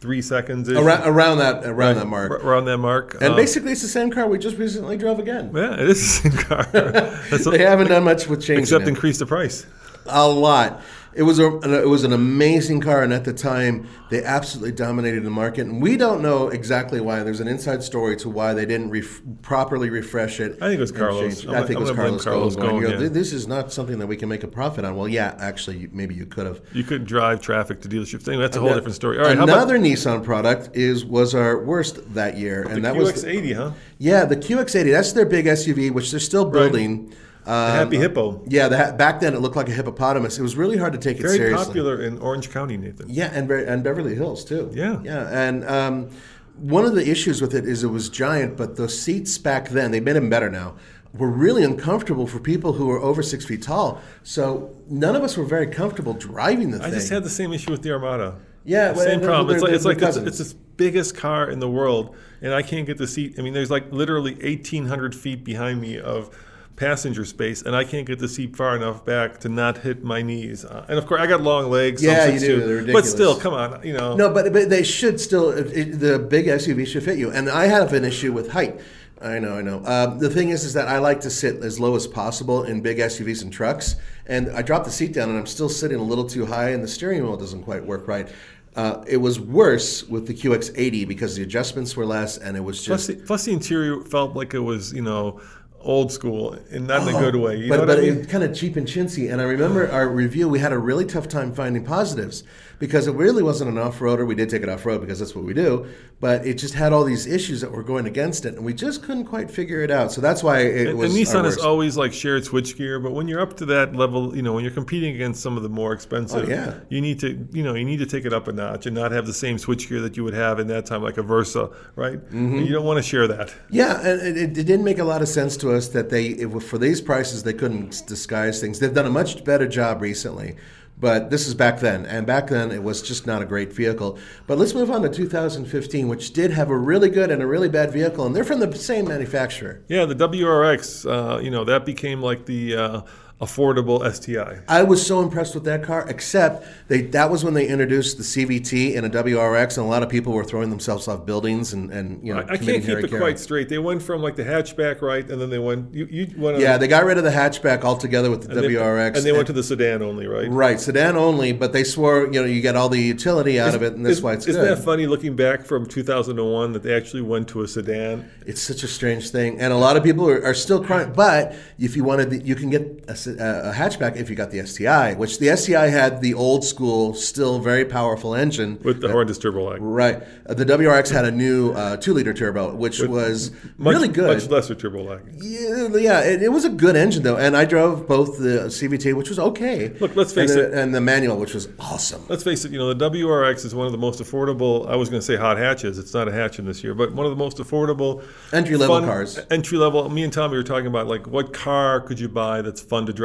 three seconds. Around, around that, around that mark. Around that mark. And Uh, basically, it's the same car we just recently drove again. yeah, it is the same car. They haven't done much with changing except it. increase the price. A lot. It was a it was an amazing car, and at the time they absolutely dominated the market. And we don't know exactly why. There's an inside story to why they didn't ref- properly refresh it. I think it was Carlos. I think it was Carlos, Carlos going, yeah. This is not something that we can make a profit on. Well, yeah, actually, maybe you could have. You could drive traffic to dealerships. Anyway, that's a whole different story. All right, how Another about Nissan product is was our worst that year, and the that was QX80, huh? yeah the QX80. That's their big SUV, which they're still building. The Um, Happy Hippo. Yeah, the, ha- back then it looked like a hippopotamus. It was really hard to take it seriously. Very popular in Orange County, Nathan. Yeah, and and Beverly Hills too. Yeah. yeah, and um, one of the issues with it is it was giant, but the seats back then they made them better now. Were really uncomfortable for people who were over six feet tall. So none of us were very comfortable driving the I thing. just had the same issue with the Armada. Yeah, The well, same they're- problem. It's they're- like it's like it's, it's this biggest car in the world, and I can't get the seat. I mean, there's like literally 1,800 feet behind me of passenger space, and I can't get the seat far enough back to not hit my knees. Uh, and of course, I got long legs. Yeah, you 6'2", do. They're But still, come on, you know. No, but, but they should still. It, the big SUV should fit you. And I have an issue with height. I know, I know. Um, the thing is, is that I like to sit as low as possible in big SUVs and trucks. And I drop the seat down, and I'm still sitting a little too high, and the steering wheel doesn't quite work right. Uh, it was worse with the QX80 because the adjustments were less, and it was plus, just. the, plus the interior felt like it was, you know, old school and not in a good oh, way. You but know but I mean? kind of cheap and chintzy. And I remember our review, we had a really tough time finding positives because it really wasn't an off roader. We did take it off road because that's what we do, but it just had all these issues that were going against it, and we just couldn't quite figure it out. So that's why it And, was. and Nissan is always like shared switchgear, but when you're up to that level, you know, when you're competing against some of the more expensive, Oh, yeah. you need to, you know, you need to take it up a notch and not have the same switchgear that you would have in that time, like a Versa, right? Mm-hmm. You don't want to share that. Yeah, and it, it didn't make a lot of sense to us that they, it, for these prices, they couldn't disguise things. They've done a much better job recently, but this is back then, and back then it was just not a great vehicle. But let's move on to 2015, which did have a really good and a really bad vehicle, and they're from the same manufacturer. Yeah, the WRX, uh, you know, that became like the uh, affordable STI. I was so impressed with that car, except they that was when they introduced the CVT in a WRX, and a lot of people were throwing themselves off buildings and, and you know. I, I can't keep it quite straight. They went from like the hatchback, right, and then they went. You, you went. on- Yeah, they got rid of the hatchback altogether with the and they- WRX, and they went to the sedan only, right? right sedan only, but they swore you know you get all the utility out of it, and that's Is- why it's Isn't good. that funny looking back from 2001 that they actually went to a sedan? It's such a strange thing, and a lot of people are, are still crying. But if you wanted, the, you can get a, se- a hatchback if you got the STI, which the STI had the old school, still very powerful engine with the horrendous turbo lag. Right. Uh, the WRX had a new uh, two liter turbo, which was Much, really good. Much lesser turbo lag. Yeah, yeah it, it was a good engine though, and I drove both the CVT, which was okay. Look, let's face and the, it. and the manual, which was awesome. Let's face it, you know, the WRX is one of the most affordable, I was going to say hot hatches. It's not a hatch in this year, but one of the most affordable Entry level cars. Entry level. Me and Tommy were talking about like what car could you buy that's fun to drive,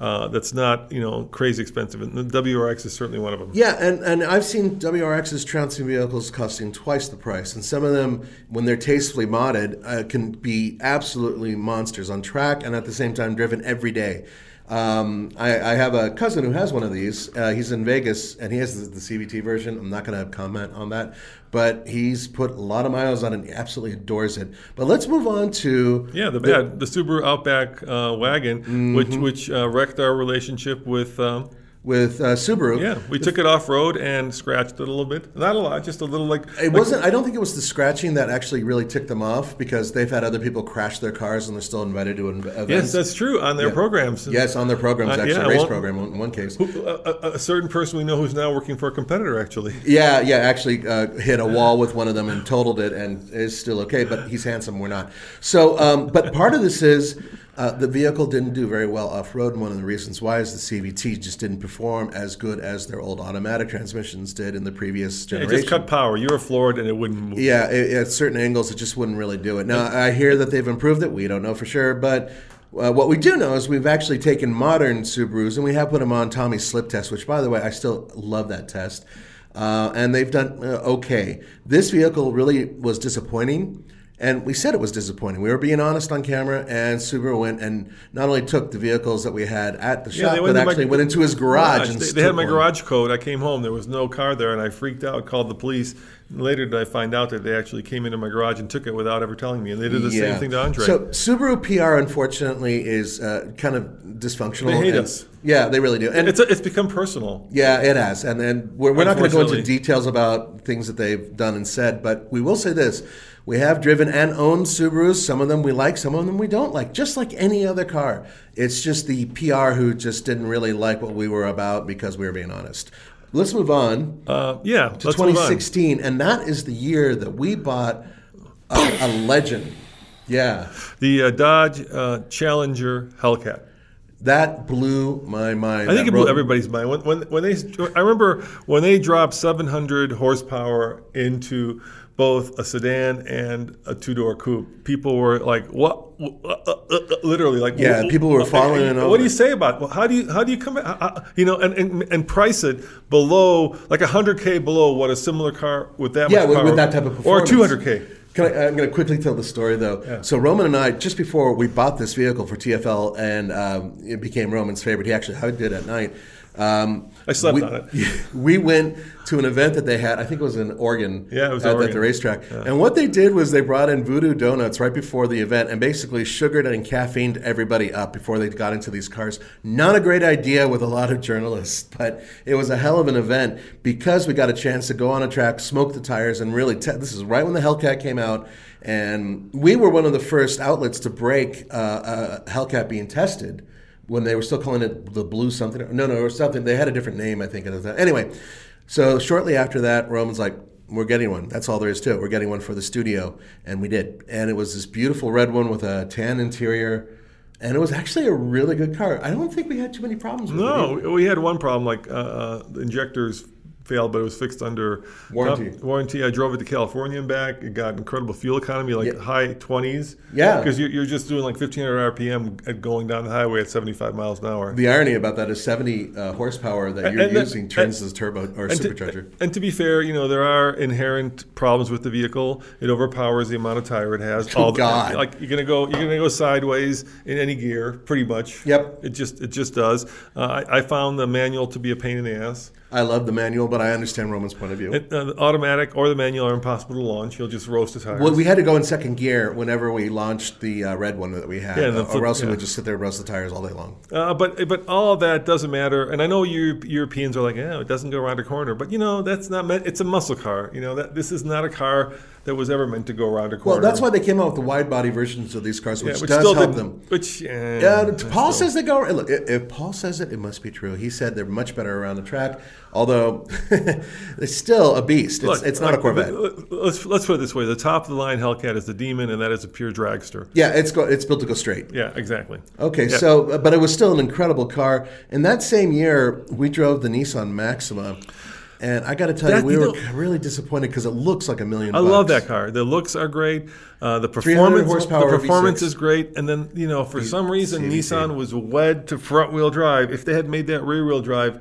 uh, that's not you know crazy expensive, and the WRX is certainly one of them. Yeah, and, and I've seen WRX's trouncing vehicles costing twice the price, and some of them, when they're tastefully modded, uh, can be absolutely monsters on track and at the same time driven every day. Um, I, I have a cousin who has one of these. Uh, he's in Vegas, and he has the, the CVT version. I'm not going to comment on that, but he's put a lot of miles on it. and He absolutely adores it. But let's move on to Yeah, the bad the Subaru Outback uh, wagon, Mm-hmm. which which uh, wrecked our relationship with. Um, with uh, Subaru. yeah, we took it off road and scratched it a little bit. Not a lot, just a little like. It wasn't. I don't think it was the scratching that actually really ticked them off because they've had other people crash their cars and they're still invited to events. Yes, that's true on their Yeah. programs. Yes, on their programs, Uh, actually, yeah, race program in one case. Who- A, a, a certain person we know who's now working for a competitor, actually. Yeah, yeah, actually uh, hit a wall with one of them and totaled it and is still okay, but he's handsome, we're not. So, um, but part of this is uh, the vehicle didn't do very well off road, and one of the reasons why is the CVT just didn't perform as good as their old automatic transmissions did in the previous generation. It just cut power. You were floored and it wouldn't move. Yeah, it, at certain angles, it just wouldn't really do it. Now, I hear that they've improved it. We don't know for sure, but uh, what we do know is we've actually taken modern Subarus and we have put them on Tommy's slip test, which, by the way, I still love that test. Uh, and they've done uh, okay. This vehicle really was disappointing. And we said it was disappointing. We were being honest on camera, and Subaru went and not only took the vehicles that we had at the Yeah, shop, but to my actually went into his garage. and They, they had my one. garage code. I came home. There was no car there, and I freaked out. Called the police. Later did I find out that they actually came into my garage and took it without ever telling me. And they did the same thing to Andre. So Subaru PR, unfortunately, is uh, kind of dysfunctional. They hate and- us. Yeah, they really do. And it's a, it's become personal. yeah, it has. And then we're, we're not going to go into details about things that they've done and said, but we will say this. We have driven and owned Subarus. Some of them we like, some of them we don't like, just like any other car. It's just the PR who just didn't really like what we were about because we were being honest. Let's move on Uh, yeah, to let's move on. 2016, and that is the year that we bought a, a legend. Yeah. The uh, Dodge uh, Challenger Hellcat. That blew my mind. I think That it blew everybody's mind when, when when they. I remember when they dropped 700 horsepower into both a sedan and a two-door coupe. People were like, "What?" Literally, like, Yeah, "Wh- people were following. in What do you say about? Well, how do you how do you come? You know, and, and and price it below like 100k below what a similar car with that Yeah, much with, power with that type of or 200k. Can I, I'm going to quickly tell the story though. So Roman and I, just before we bought this vehicle for TFL, and um, it became Roman's favorite. He actually hugged it at night. Um, I slept we, on it. We went to an event that they had. I think it was in Oregon. Yeah, it was at, at the racetrack. And what they did was they brought in Voodoo Donuts right before the event and basically sugared and caffeined everybody up before they got into these cars. Not a great idea with a lot of journalists, but it was a hell of an event because we got a chance to go on a track, smoke the tires, and really. Te- this is right when the Hellcat came out. And we were one of the first outlets to break uh, uh, Hellcat being tested when they were still calling it the blue something. No, no, or something. They had a different name, I think. Anyway, so shortly after that, Roman's like, "We're getting one. That's all there is to it. We're getting one for the studio," and we did. And it was this beautiful red one with a tan interior, and it was actually a really good car. I don't think we had too many problems with it. No, we- we had one problem. Like uh, uh, the injectors failed, but it was fixed under Warranty. warranty. I drove it to California and back. It got incredible fuel economy, like Yeah. high twenties. Yeah. because you're, you're just doing like 1500 RPM at going down the highway at 75 miles an hour. The irony about that is 70 uh, horsepower that you're And- and- using turns and- this turbo or and to- supercharger. and to be fair, you know there are inherent problems with the vehicle. It overpowers the amount of tire it has. Oh, the- God. Like you're gonna go, you're gonna go sideways in any gear, pretty much. Yep. It just, it just does. Uh, I, I found the manual to be a pain in the ass. I love the manual, but I understand Roman's point of view. It, uh, the automatic or the manual are impossible to launch. You'll just roast the tires. Well, we had to go in second gear whenever we launched the uh, red one that we had, Yeah, uh, flip- or else we would just sit there and roast the tires all day long. Uh, but but all that doesn't matter. And I know you Europeans are like, yeah, it doesn't go around a corner. But you know, that's not meant. It's a muscle car. You know that this is not a car that was ever meant to go around a corner. Well, that's why they came out with the wide body versions of these cars, which, Yeah, which does help them. Which eh, Yeah, Paul still- says they go. Around look, if Paul says it, it must be true. He said they're much better around the track, although it's still a beast. It's, Look, it's not a Corvette. Let's let's put it this way: the top of the line Hellcat is the Demon, and that is a pure dragster. Yeah, it's go, it's built to go straight. Yeah, exactly. Okay, Yeah. so uh, but it was still an incredible car. And that same year, we drove the Nissan Maxima, and I got to tell That- you, we you were know- really disappointed because it looks like a million. I love that car. The looks are great. Uh, the performance, horsepower the performance V6. is great. And then you know, for some reason, CVT. Nissan was wed to front wheel drive. If they had made that rear wheel drive,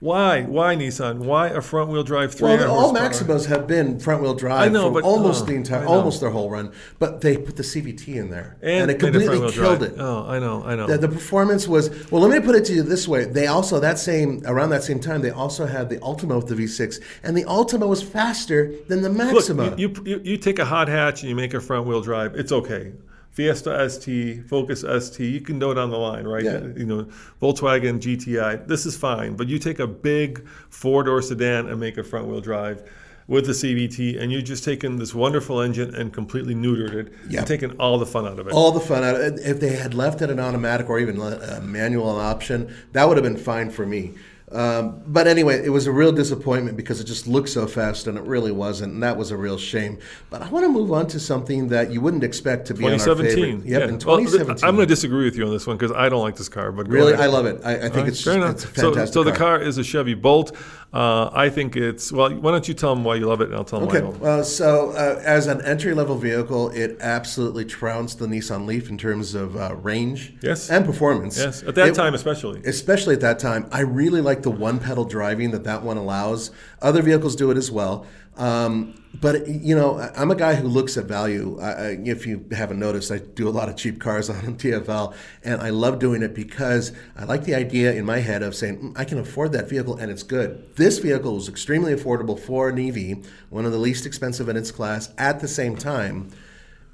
why? Why Nissan? Why a front wheel drive three? Well, all Maximas have been front wheel drive I know, but- almost oh, the uh, entire, almost their whole run. But they put the CVT in there, and, it completely killed drive. it. Oh, I know, I know. The, the performance was well. Let me put it to you this way: they also that same around that same time they also had the Altima with the V6, and the Altima was faster than the Look, Maxima. you, you you take a hot hatch and you make a front wheel drive. It's okay. Fiesta ST, Focus ST, you can go down the line, right? Yeah. You know, Volkswagen GTI, this is fine. But you take a big four door sedan and make a front wheel drive with the CVT, and you're just taking this wonderful engine and completely neutered it, Yeah. and taking all the fun out of it. all the fun out of it. If they had left it an automatic or even a manual option, that would have been fine for me. Um, but anyway, it was a real disappointment because it just looked so fast and it really wasn't, and that was a real shame. But I want to move on to something that you wouldn't expect to be on our 2017. favorite. Yep, yeah. in Well, th- 2017. I'm going to disagree with you on this one because I don't like this car. But really, ahead. I love it. I, I think right, it's, fair just, enough. it's a so, fantastic so the car. car is a Chevy Bolt. Uh, I think it's well. Why don't you tell them why you love it, and I'll tell them Okay, why I don't. well, so uh, as an entry level vehicle, it absolutely trounced the Nissan Leaf in terms of uh, range Yes. and performance. Yes, at that It- time especially. especially at that time. I really like the one pedal driving that that one allows. Other vehicles do it as well. Um, but you know, I'm a guy who looks at value. I, if you haven't noticed, I do a lot of cheap cars on TFL, and I love doing it because I like the idea in my head of saying "Mm, I can afford that vehicle and it's good. This vehicle was extremely affordable for an EV, one of the least expensive in its class. At the same time,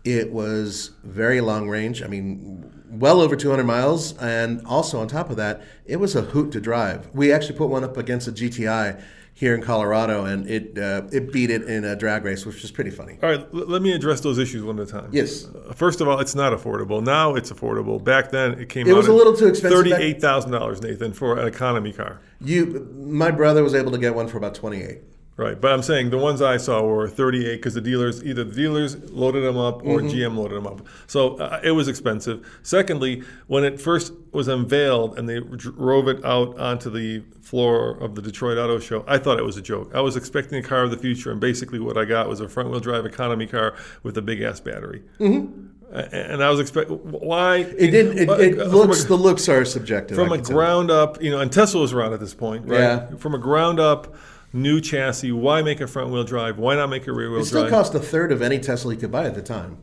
it was very long range. I mean, well over 200 miles. And also, on top of that, it was a hoot to drive. We actually put one up against a GTI here in Colorado, and it uh, it beat it in a drag race, which was pretty funny. All right, l- let me address those issues one at a time. Yes. Uh, First of all, it's not affordable. Now it's affordable. Back then, it came It out was a little too expensive Thirty-eight thousand dollars, Nathan, for an economy car. You, my brother was able to get one for about 28. Right, but I'm saying the ones I saw were 38 because the dealers, either the dealers loaded them up or Mm-hmm. GM loaded them up. So uh, it was expensive. Secondly, when it first was unveiled and they drove it out onto the floor of the Detroit Auto Show, I thought it was a joke. I was expecting a car of the future, and basically what I got was a front wheel drive economy car with a big ass battery. Mm-hmm. And I was expecting why It did. It, uh, it a- looks. The looks are subjective. from I a can tell. ground up, you know, and Tesla was around at this point, right? Yeah. From a ground up new chassis, why make a front wheel drive? Why not make a rear wheel drive? It still cost a third of any Tesla you could buy at the time.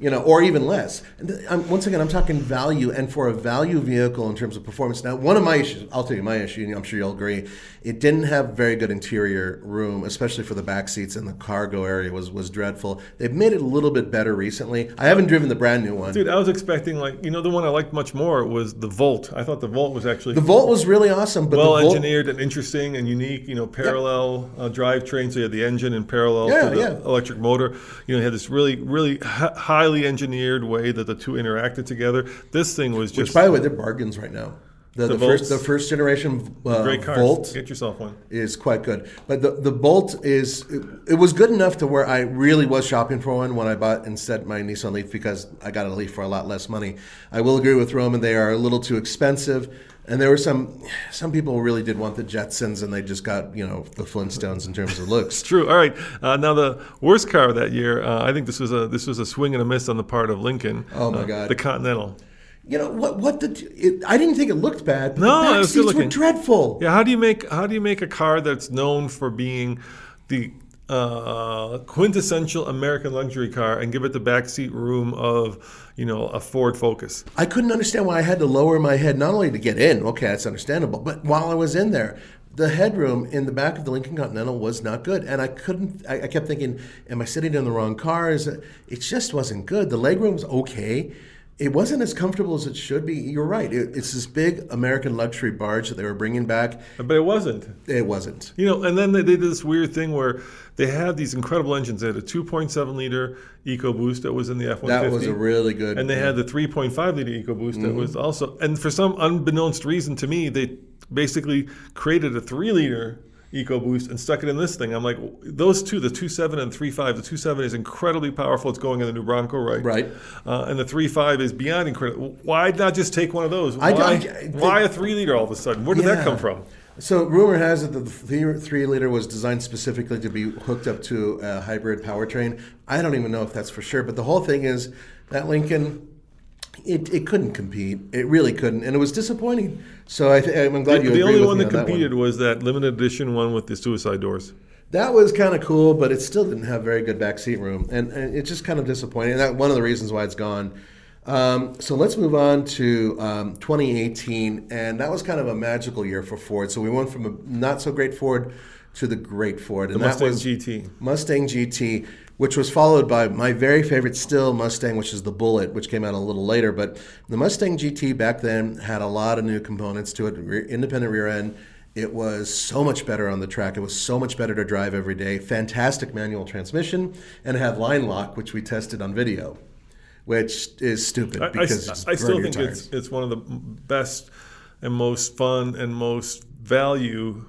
You know, or even less. And I'm, once again, I'm talking value, and for a value vehicle in terms of performance. Now, one of my issues, I'll tell you my issue, and I'm sure you'll agree, it didn't have very good interior room, especially for the back seats, and the cargo area was was dreadful. They've made it a little bit better recently. I haven't driven the brand new one. Dude, I was expecting like you know the one I liked much more was the Volt. I thought the Volt was actually The Volt was really awesome, but well Volt, engineered and interesting and unique. You know, parallel uh, drivetrain, so you had the engine in parallel Yeah, to the yeah. electric motor. You know, you had this really, really hi- highly engineered way that the two interacted together. This thing was which just by the way, they're bargains right now. The, The the, first, the first generation uh, great cars. Volt Get yourself one. is quite good. But the the Bolt is it, it was good enough to where I really was shopping for one when I bought instead my Nissan Leaf because I got a Leaf for a lot less money. I will agree with Roman; they are a little too expensive. And there were some some people really did want the Jetsons, and they just got you know the Flintstones in terms of looks. True. All right. Uh, now the worst car of that year, uh, I think this was a this was a swing and a miss on the part of Lincoln. Oh, my Uh, God. The Continental. You know what? What the? It, I didn't think it looked bad. but No, the back it was good seats were dreadful. Yeah. How do you make how do you make a car that's known for being the uh, quintessential American luxury car and give it the backseat room of you know a Ford Focus? I couldn't understand why I had to lower my head, not only to get in, okay, that's understandable, but while I was in there, the headroom in the back of the Lincoln Continental was not good. And I couldn't, I, I kept thinking, am I sitting in the wrong car? Is it, it just wasn't good. The legroom was okay. It wasn't as comfortable as it should be. You're right. It, it's this big American luxury barge that they were bringing back. But it wasn't. It wasn't. You know, and then they did this weird thing where they had these incredible engines. They had a 2.7 liter EcoBoost that was in the F-150. That was a really good. and they had the 3.5 liter EcoBoost that mm-hmm. was also, and for some unbeknownst reason to me, they basically created a three liter EcoBoost and stuck it in this thing. I'm like, those two, the 2.7 and 3.5, the 2.7 is incredibly powerful. It's going in the new Bronco, right? Right. Uh, and the 3.5 is beyond incredible. Why not just take one of those? Why, I- I- why a three liter all of a sudden? Where did that come from? So rumor has it that the three, three liter was designed specifically to be hooked up to a hybrid powertrain. I don't even know if that's for sure, but the whole thing is that Lincoln, it, it couldn't compete. It really couldn't, and it was disappointing. So I th- I'm glad you the only one that on competed was that limited edition one with the suicide doors. That was kind of cool, but it still didn't have very good backseat room, and, and it's just kind of disappointing. And that one of the reasons why it's gone. Um, so let's move on to um, 2018, and that was kind of a magical year for Ford. So we went from a not so great Ford to the great Ford, and The that Mustang was GT. Mustang GT, which was followed by my very favorite still Mustang, which is the Bullitt, which came out a little later. But the Mustang GT back then had a lot of new components to it, rear, independent rear end. It was so much better on the track. It was so much better to drive every day. Fantastic manual transmission, and it had line lock, which we tested on video, which is stupid I, I, because it's I still think it's it's one of the best and most fun and most value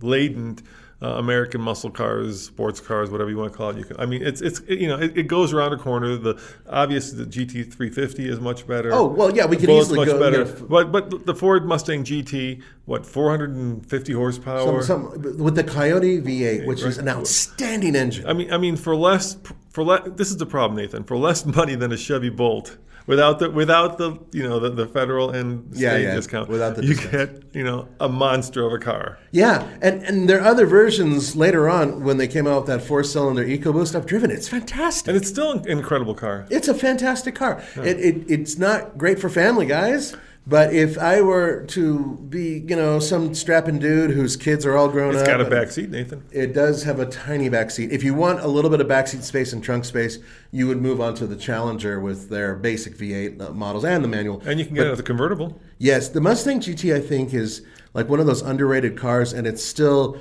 laden uh, American muscle cars, sports cars, whatever you want to call it. You can, I mean, it's it's it, you know it, it goes around a corner. The obvious the GT 350 is much better. Oh, well, yeah, we The could easily much go- better. f- but but the Ford Mustang GT, what 450 horsepower. Some, some, with the Coyote V8, which is an outstanding engine. I mean, I mean, for less, for less, this is the problem, Nathan. For less money than a Chevy Bolt, without the, without the, you know, the, the federal and state yeah, discount, without the you discounts. get, you know, a monster of a car. Yeah, and, and there are other versions later on when they came out with that four cylinder EcoBoost. I've driven it. It's fantastic. And it's still an incredible car. It's a fantastic car. It, it, it's not great for family guys, but if I were to be, you know, some strapping dude whose kids are all grown It's up, it's got a back seat, Nathan. It does have a tiny back seat. If you want a little bit of backseat space and trunk space, you would move on to the Challenger with their basic V8 uh, models and the manual. And you can get it as a convertible. Yes, the Mustang GT I think is like one of those underrated cars, and it's still,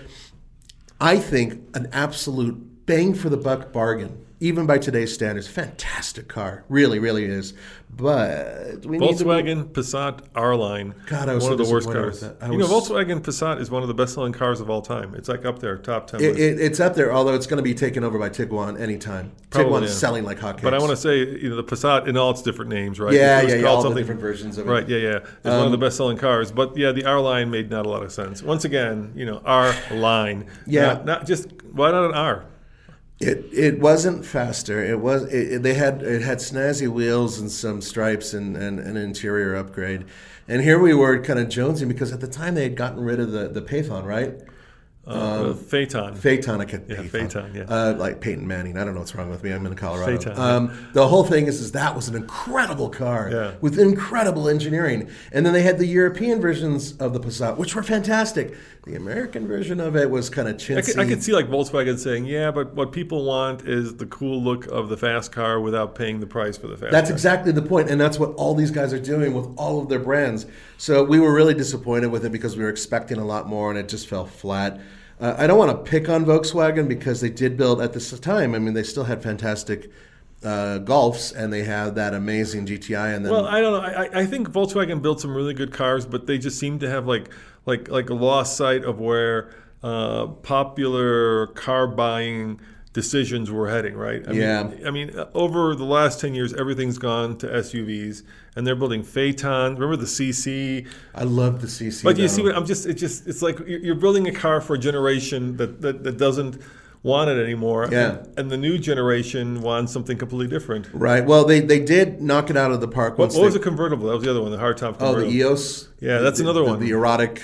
I think, an absolute bang for the buck bargain, even by today's standards. Fantastic car, really, really is. But we. Volkswagen Passat R-Line. God, I was one so of the worst cars. You know, Volkswagen Passat is one of the best-selling cars of all time. It's like up there, top ten. It, it, it's up there, although it's going to be taken over by Tiguan anytime. Probably, Tiguan's yeah. selling like hotcakes. But I want to say, you know, the Passat in all its different names, right? Yeah, yeah, yeah, all the different versions of it. Right, yeah, yeah. It's one of the um, best-selling cars. But yeah, the R line made not a lot of sense. Once again, you know, R line. Yeah. Not, not just why not an R? It it wasn't faster. It was it, it- they had it had snazzy wheels and some stripes and, and an interior upgrade. And here we were kind of jonesing because at the time they had gotten rid of the the Python, right? Uh, Phaeton. Phaeton, I could Yeah, Python. Phaeton, yeah. Uh, like Peyton Manning. I don't know what's wrong with me. I'm in Colorado. Phaeton, um, The whole thing is, is that was an incredible car Yeah. with incredible engineering. And then they had the European versions of the Passat, which were fantastic. The American version of it was kind of I chintzy. could, I could see like Volkswagen saying, "Yeah, but what people want is the cool look of the fast car without paying the price for the fast." That's car. exactly the point, and that's what all these guys are doing with all of their brands. So we were really disappointed with it because we were expecting a lot more, and it just fell flat. Uh, I don't want to pick on Volkswagen because they did build at this time. I mean, they still had fantastic uh, Golfs, and they had that amazing GTI, and then Well, I don't know. I, I- I think Volkswagen built some really good cars, but they just seem to have like like like lost sight of where uh, popular car buying decisions were heading. Right? I Yeah. Mean, I mean, uh, over the last ten years, everything's gone to SUVs, and they're building Phaeton. Remember the CC? I love the CC. But you see what I'm just it just it's like you're you're building a car for a generation that that, that doesn't want it anymore. Yeah. And, and the new generation wants something completely different. right? Well, they they did knock it out of the park. What, what was a convertible? That was the other one, the hardtop convertible. Oh, the EOS. Yeah, that's The- another the- one. The erotic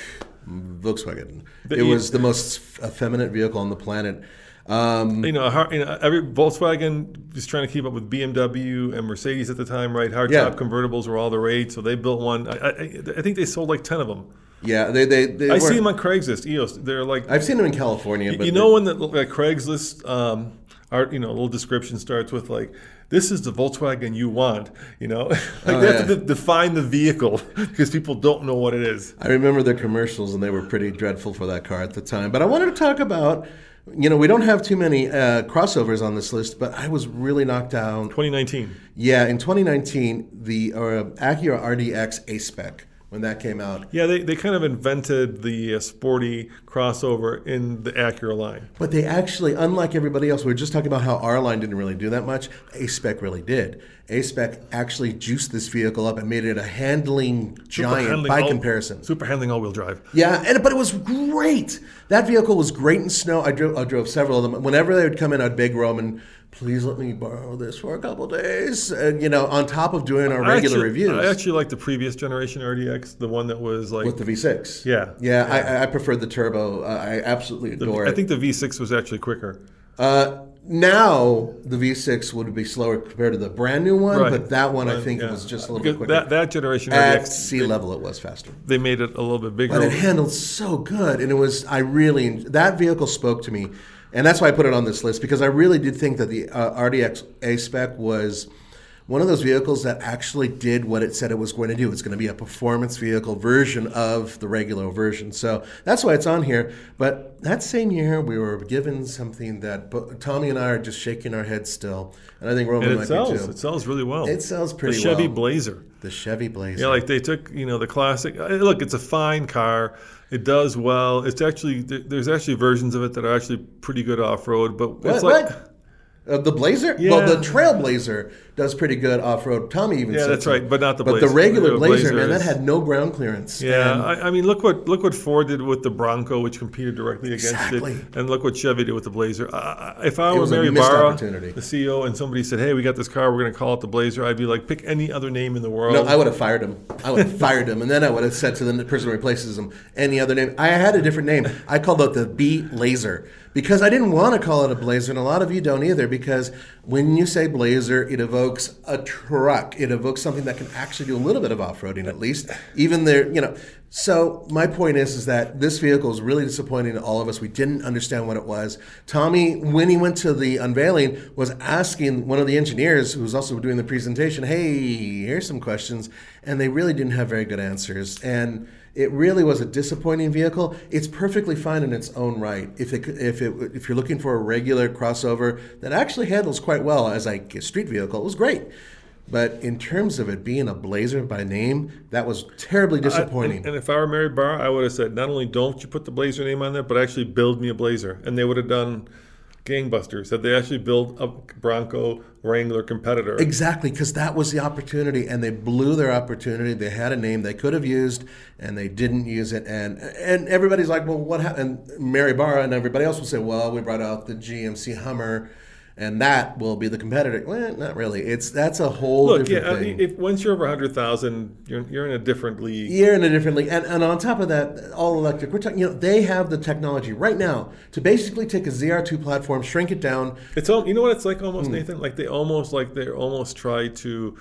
Volkswagen. The it E- was the most effeminate vehicle on the planet. Um, you know, a har- you know, every Volkswagen was trying to keep up with BMW and Mercedes at the time, right? Hardtop Yeah. convertibles were all the rage, so they built one. I, I, I think they sold like ten of them. Yeah, they they. they I see them on Craigslist. EOS, they're like I've seen them in California, You, but you know when the like Craigslist um, art, you know, little description starts with like this is the Volkswagen you want. You know, like Oh, they have yeah. to de- define the vehicle because people don't know what it is. I remember the commercials, and they were pretty dreadful for that car at the time. But I wanted to talk about, you know, we don't have too many uh, crossovers on this list, but I was really knocked down. 2019. Yeah, in 2019, the uh, Acura RDX A Spec when that came out. Yeah, they, they kind of invented the uh, sporty crossover in the Acura line. But they actually, unlike everybody else, we were just talking about how R line didn't really do that much. A Spec really did. A Spec actually juiced this vehicle up and made it a handling giant handling by all- comparison. Super handling all wheel drive. Yeah, and but it was great. That vehicle was great in snow. I drove, I drove several of them. Whenever they would come in, I'd beg Roman, please let me borrow this for a couple days. And you know, on top of doing our I regular actually, reviews I actually like the previous generation RDX, the one that was like. with the V6. Yeah. yeah, I, I preferred the turbo. Uh, I absolutely adore I it. I think the V6 was actually quicker. Uh, now the V6 would be slower compared to the brand new one, Right. but that one I think yeah. was just a little Because bit quicker. That, that generation At RDX, sea level, it was faster. they made it a little bit bigger. But it handled so good, and it was I really that vehicle spoke to me, and that's why I put it on this list because I really did think that the uh, RDX A Spec was one of those vehicles that actually did what it said it was going to do. It's going to be a performance vehicle version of the regular version, so that's why it's on here. But that same year, we were given something that Tommy and I are just shaking our heads still, and I think Roman and might it sells. be too. It sells really well. It sells pretty well. The Chevy well. Blazer. the Chevy Blazer. Yeah, like they took you know the classic. uh, Look, it's a fine car. It does well. It's actually there's actually versions of it that are actually pretty good off road. But What? it's like what? Uh, the Blazer? Well, the Trailblazer does pretty good off road. Tommy even said. Yeah, that's right, but not the But Blazer. But the regular The Blazer, Blazer man, that had no ground clearance. Yeah, I, I mean, look what look what Ford did with the Bronco, which competed directly against Exactly. it, and look what Chevy did with the Blazer. I, if I It were Mary Barra, the CEO, and somebody said, "Hey, we got this car, we're going to call it the Blazer," I'd be like, "Pick any other name in the world." no, I would have fired him. I would have fired him, and then I would have said to the person who replaces him any other name. I had a different name. I called it the B Laser because I didn't want to call it a Blazer, and a lot of you don't either. Because when you say Blazer, it evokes a truck. It evokes something that can actually do a little bit of off-roading, at least. Even there, you know. So my point is, is that this vehicle is really disappointing to all of us. We didn't understand what it was. Tommy, when he went to the unveiling, was asking one of the engineers, who was also doing the presentation, "Hey, here's some questions," and they really didn't have very good answers. And it really was a disappointing vehicle. It's perfectly fine in its own right. If it, if it, if you're looking for a regular crossover that actually handles quite well as like a street vehicle, it was great. But in terms of it being a Blazer by name, that was terribly I- disappointing. and, and if I were Mary Barra, I would have said, not only don't you put the Blazer name on there, but actually build me a Blazer, and they would have done gangbusters. That they actually build a Bronco Wrangler competitor. Exactly, because that was the opportunity, and they blew their opportunity. They had a name they could have used, and they didn't use it. And and everybody's like, "Well, what happened?" Mary Barra and everybody else will say, "Well, we brought out the GMC Hummer, and that will be the competitor." Well, not really. It's that's a whole Look, different yeah, I thing. mean, if once you're over hundred thousand, you're you're in a different league. You're in a different league, and, and on top of that, all electric. We're talking, you know, they have the technology right now to basically take a ZR2 platform, shrink it down, It's all you know what it's like Hmm. almost Nathan. Like they almost like they almost try to.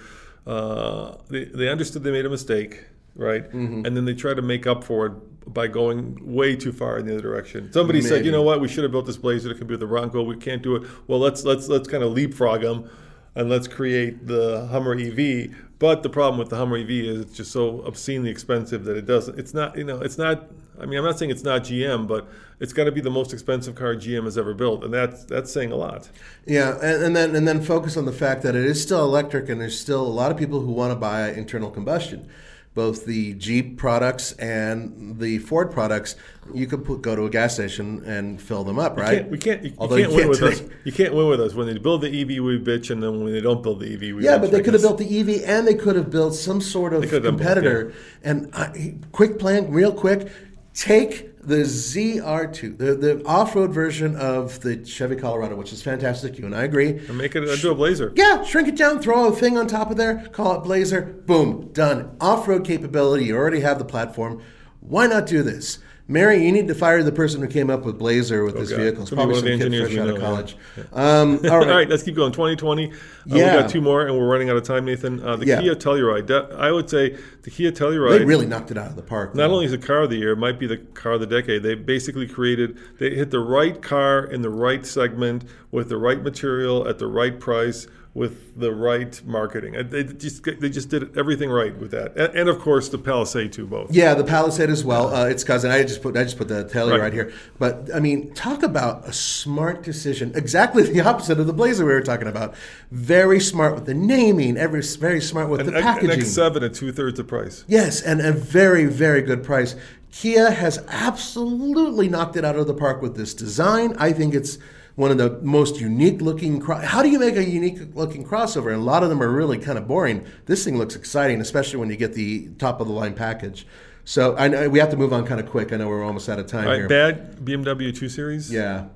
Uh, they they understood they made a mistake, right? Mm-hmm. And then they try to make up for it by going way too far in the other direction. Somebody said, you know what, we should have built this Blazer to compete with the Bronco. We can't do it. Well, let's let's let's kind of leapfrog them, and let's create the Hummer EV. But the problem with the Hummer EV is it's just so obscenely expensive that it doesn't. It's not you know it's not. I mean, I'm not saying it's not GM, but it's got to be the most expensive car GM has ever built, and that's that's saying a lot. Yeah, and, and then and then focus on the fact that it is still electric, and there's still a lot of people who want to buy internal combustion. Both the Jeep products and the Ford products, you could put, go to a gas station and fill them up, right? Can't- we can't. You, you can't you win can't with us. You can't win with us when they build the EV. We bitch, and then when they don't build the EV, we Yeah, bitch, but they could have built the EV and they could have built some sort of could have done both, competitor. And I, quick plan, real quick, take the ZR2, the, the off-road version of the Chevy Colorado, which is fantastic. You and I agree. and make it into a Blazer. Yeah, shrink it down, throw a thing on top of there, call it Blazer, boom, done. Off road capability, you already have the platform. Why not do this? Mary, you need to fire the person who came up with Blazer with this God. vehicle. It's Could probably some the kid engineers fresh out of know, yeah. college. Um, all All right. right, let's keep going. 2020. Uh, We got two more, and we're running out of time, Nathan. Uh, the Yeah. Kia Telluride. That, I would say the Kia Telluride. They really knocked it out of the park. Not only is it car of the year, it might be the car of the decade. They basically created, they hit the right car in the right segment with the right material at the right price with the right marketing. They just they just did everything right with that, and, and of course the Palisade too, both. Yeah, the Palisade as well. Uh, its cousin. I just put I just put the tail Right. right. here. But I mean, talk about a smart decision. Exactly the opposite of the Blazer we were talking about. Very smart with the naming. Every very smart with An, the an packaging. X7 at two thirds the price. Yes, and a very, very good price. Kia has absolutely knocked it out of the park with this design. I think it's one of the most unique looking. Cro- How do you make a unique looking crossover? And a lot of them are really kind of boring. This thing looks exciting, especially when you get the top of the line package. So I know we have to move on kind of quick. I know we're almost out of time All right, here. bad BMW 2 Series. Yeah.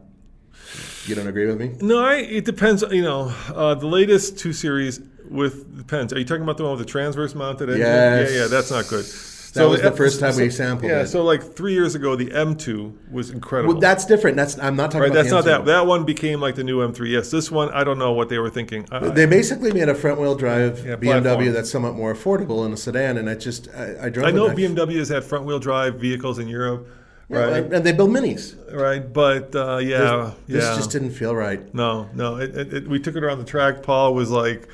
You don't agree with me? No, I, it depends. You know, uh, the latest 2 Series with depends. Are you talking about the one with the transverse mounted engine? Yes. Yeah, yeah, that's not good. That was the first time we sampled Yeah, it. so like three years ago, the M2 was incredible. Well, that's different. That's I'm not talking right. about That's not M2. that. That one became like the new M3. Yes, this one, I don't know what they were thinking. I- They basically made a front wheel drive Yeah, BMW platform. that's somewhat more affordable in a sedan, and I just I, I drove. I know BMW has had front wheel drive vehicles in Europe, Yeah, right? and, they build minis. right, but uh, yeah, This yeah. just didn't feel right. no, no. It, it, it, we took it around the track. Paul was like,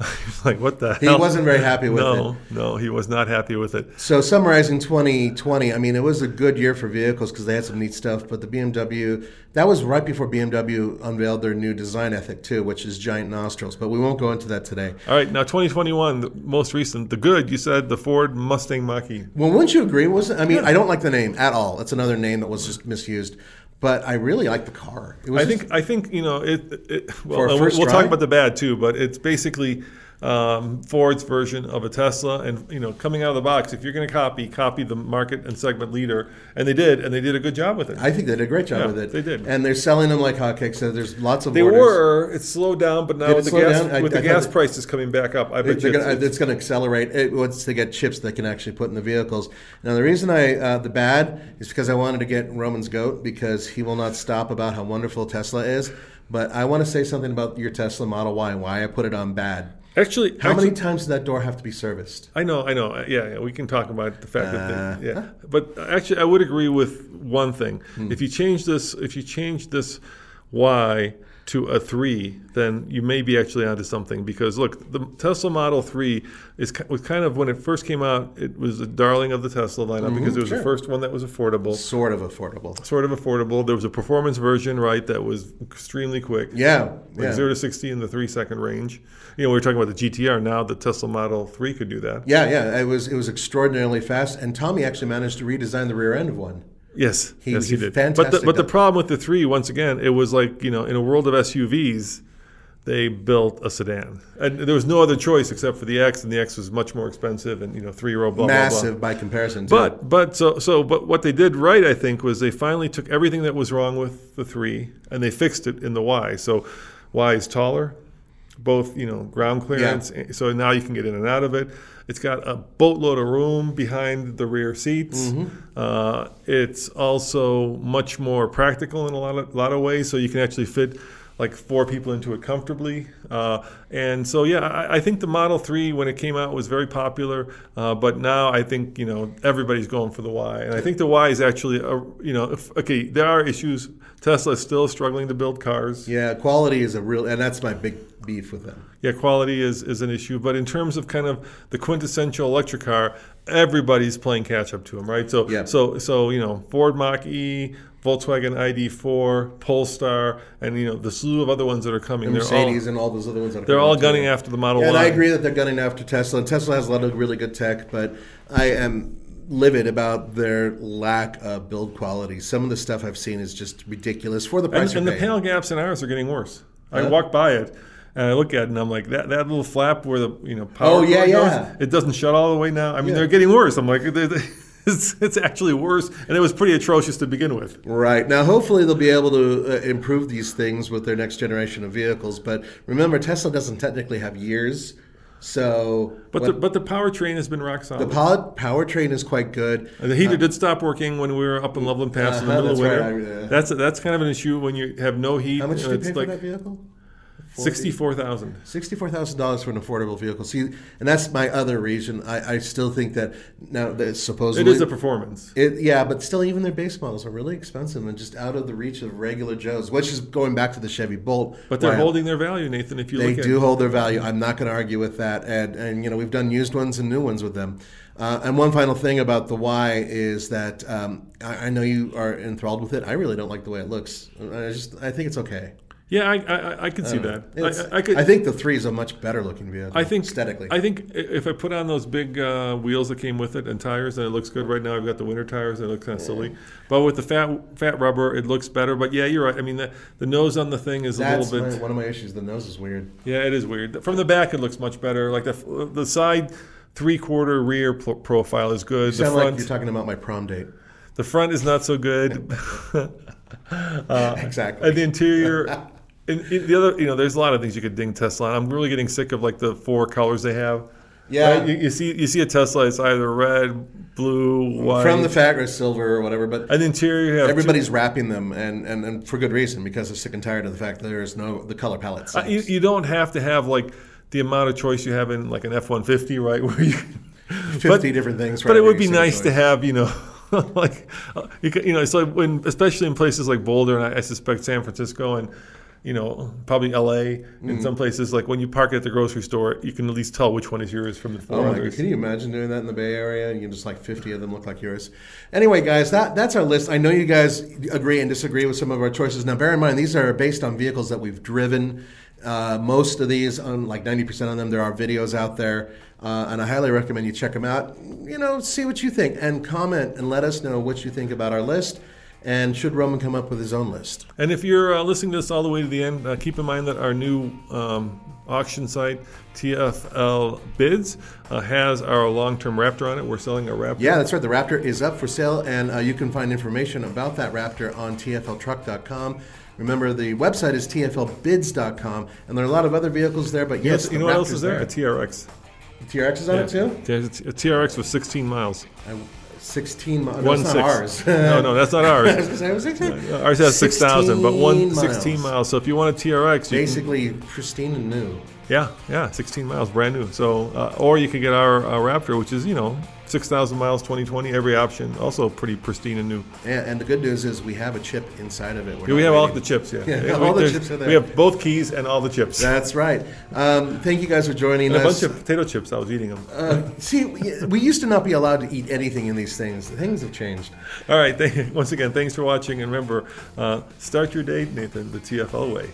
was like, what the hell? He wasn't very happy with no, it. no, no, he was not happy with it. So summarizing 2020, I mean, it was a good year for vehicles because they had some neat stuff. But the BMW, that was right before BMW unveiled their new design ethic too, which is giant nostrils. But we won't go into that today. All right, now 2021, the most recent, the good. You said the Ford Mustang Mach-E. Well, wouldn't you agree? Was I mean, I don't like the name at all. It's another name that was just misused. But I really like the car. It was I just- think I think you know it. it well, For a and we'll, first we'll talk about the bad too, but it's basically um, Ford's version of a Tesla, and you know, coming out of the box, if you're going to copy, copy the market and segment leader, and they did, and they did a good job with it. I think they did a great job Yeah, with it. they did. and they're selling them like hotcakes. So there's lots of they orders. were. It slowed down, but now with the gas down? I- with I the thought gas prices coming back up, I bet gonna, it's, it's going to accelerate it once they get chips they can actually put in the vehicles. Now, the reason I uh, the bad is because I wanted to get Roman's goat because he will not stop about how wonderful Tesla is. But I want to say something about your Tesla Model Y and why I put it on bad. Actually How actually, many times does that door have to be serviced? I know, I know. Uh, Yeah, yeah, we can talk about the fact that Uh, they, yeah. But actually, I would agree with one thing. Hmm. If you change this, if you change this Y to a three, then you may be actually onto something. Because look, the Tesla Model Three is was kind of when it first came out, it was a darling of the Tesla lineup because it was the Mm-hmm. first one that was affordable. Sort of affordable. Sort of affordable. There was a performance version, right, that was extremely quick. Yeah, Like yeah. zero to sixty in the three second range. You know, we were talking about the GTR. Now the Tesla Model Three could do that. Yeah, yeah, it was it was extraordinarily fast, and Tommy actually managed to redesign the rear end of one. Yes, He- yes, he did. But the, but the problem with the three, once again, it was like you know, in a world of SUVs, they built a sedan, and there was no other choice except for the X, and the X was much more expensive, and you know, three row blah Massive blah by comparison. To. But but so so but what they did right, I think, was they finally took everything that was wrong with the three, and they fixed it in the Y. So Y is taller, both you know ground clearance, eh, so now you can get in and out of it. It's got a boatload of room behind the rear seats. Uh, it's also much more practical in a lot of lot of ways, so you can actually fit like four people into it comfortably. Uh, and so yeah, I, I think the Model Three when it came out was very popular, uh, but now I think you know everybody's going for the Y, and I think the Y is actually a, you know if, okay there are issues. Tesla is still struggling to build cars. yeah, quality is a real, and that's my big beef with them. Yeah, quality is, is an issue, but in terms of kind of the quintessential electric car, everybody's playing catch up to them, right? So, Yeah. so, so you know, Ford Mach E, Volkswagen ID4, Polestar, and you know the slew of other ones that are coming. The Mercedes all and all those other ones. That are they're all out, too. gunning after the Model Yeah, and. I agree that they're gunning after Tesla. And Tesla has a lot of really good tech, but I am livid about their lack of build quality. Some of the stuff I've seen is just ridiculous for the price And, and the panel gaps in ours are getting worse. I walk by it. And I look at it and I'm like, that, that little flap where the you know power Oh, yeah, yeah. goes, it doesn't shut all the way now. I mean, Yeah. they're getting worse. I'm like, they- they- it's, it's actually worse, and it was pretty atrocious to begin with. Right. Now, hopefully, they'll be able to uh, improve these things with their next generation of vehicles. But remember, Tesla doesn't technically have years. So, But what- the but the powertrain has been rock solid. the power, powertrain is quite good. And the heater did stop working when we were up in Loveland Pass in the Uh-huh, middle of winter. right, I- yeah. That's that's kind of an issue when you have no heat. How much did you pay for that vehicle? Sixty-four thousand. Sixty-four thousand dollars for an affordable vehicle. See, and that's my other reason. I, I still think that now that supposedly It is a performance. It, yeah, but still, even their base models are really expensive and just out of the reach of regular Joes. Which is going back to the Chevy Bolt. But they're holding their value, Nathan. If you They look do at hold their value. I'm not going to argue with that. And and you know we've done used ones and new ones with them. Uh, and one final thing about the Y is that um, I, I know you are enthralled with it. I really don't like the way it looks. I just I think it's okay. Yeah, I I, I can see that. I, I could. I think the three is a much better looking vehicle. I think aesthetically. I think if I put on those big uh, wheels that came with it and tires, then it looks good. Right now, I've got the winter tires, and it looks kind of silly. But with the fat fat rubber, it looks better. But yeah, you're right. I mean, the, the nose on the thing is a little bit. my, one of my issues. The nose is weird. Yeah, it is weird. From the back, it looks much better. Like the the side three quarter rear pro- profile is good. You sound like you're talking about my prom date. the front is not so good. exactly. And the interior, and, the other, you know, there's a lot of things you could ding Tesla on. I'm really getting sick of like the four colors they have. Yeah. Right? You, you see, you see a Tesla, it's either red, blue, white. From the fact or silver or whatever, but and the interior, everybody's wrapping them, and, and, and for good reason because they're sick and tired of the fact that there's no the color palettes. Uh, you, you don't have to have like the amount of choice you have in like an F-150, right? Where you, Fifty different things. but it would be nice to have, you know, like uh, you, can, you know, so when especially in places like Boulder and I, I suspect San Francisco and you know probably L.A. Mm-hmm. in some places like when you park at the grocery store, you can at least tell which one is yours from the four Oh my god! others. Can you imagine doing that in the Bay Area? And you just like fifty of them look like yours. Anyway, guys, that that's our list. I know you guys agree and disagree with some of our choices. Now, bear in mind these are based on vehicles that we've driven. Uh, most of these, on like ninety percent of them, there are videos out there, uh, and I highly recommend you check them out. You know, see what you think and comment and let us know what you think about our list. And should Roman come up with his own list? And if you're uh, listening to this all the way to the end, uh, keep in mind that our new um, auction site, TFL Bids, uh, has our long-term Raptor on it. We're selling a Raptor. Yeah, that's right. The Raptor is up for sale, and uh, you can find information about that Raptor on TFLTruck.com. Remember, the website is TFLBids.com, and there are a lot of other vehicles there. But yes, Yes, the you know what else is there? A TRX. TRX is on it too. There's a TRX with 16 miles. I, Sixteen miles. One That's not ours. no, no, that's not ours. gonna say, was 16. Uh, Ours has 6,000, but one 16 16 miles. So if you want a TRX, you can, Basically, pristine and new. yeah, yeah, 16 miles, brand new. So, uh, or you could get our uh, Raptor, which is you know 6,000 miles, 2020, every option, also pretty pristine and new. And, and the good news is we have a chip inside of it. We're Yeah, we have all the chips. Yeah, Yeah, we, all the chips are there. We have both keys and all the chips. That's right. Um, thank you guys for joining and a bunch of potato chips. I was eating them. Uh, see, we, we used to not be allowed to eat anything in these things. Things have changed. All right. Thank, once again, thanks for watching, and remember, uh, start your day, Nathan, the TFL way.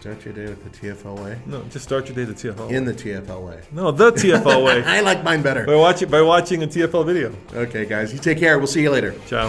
Start your day with the TFL way. No, just start your day the TFL. way. In the TFL way. no, the TFL way. I like mine better. by watching by watching a TFL video. Okay, guys, you take care. We'll see you later. Ciao.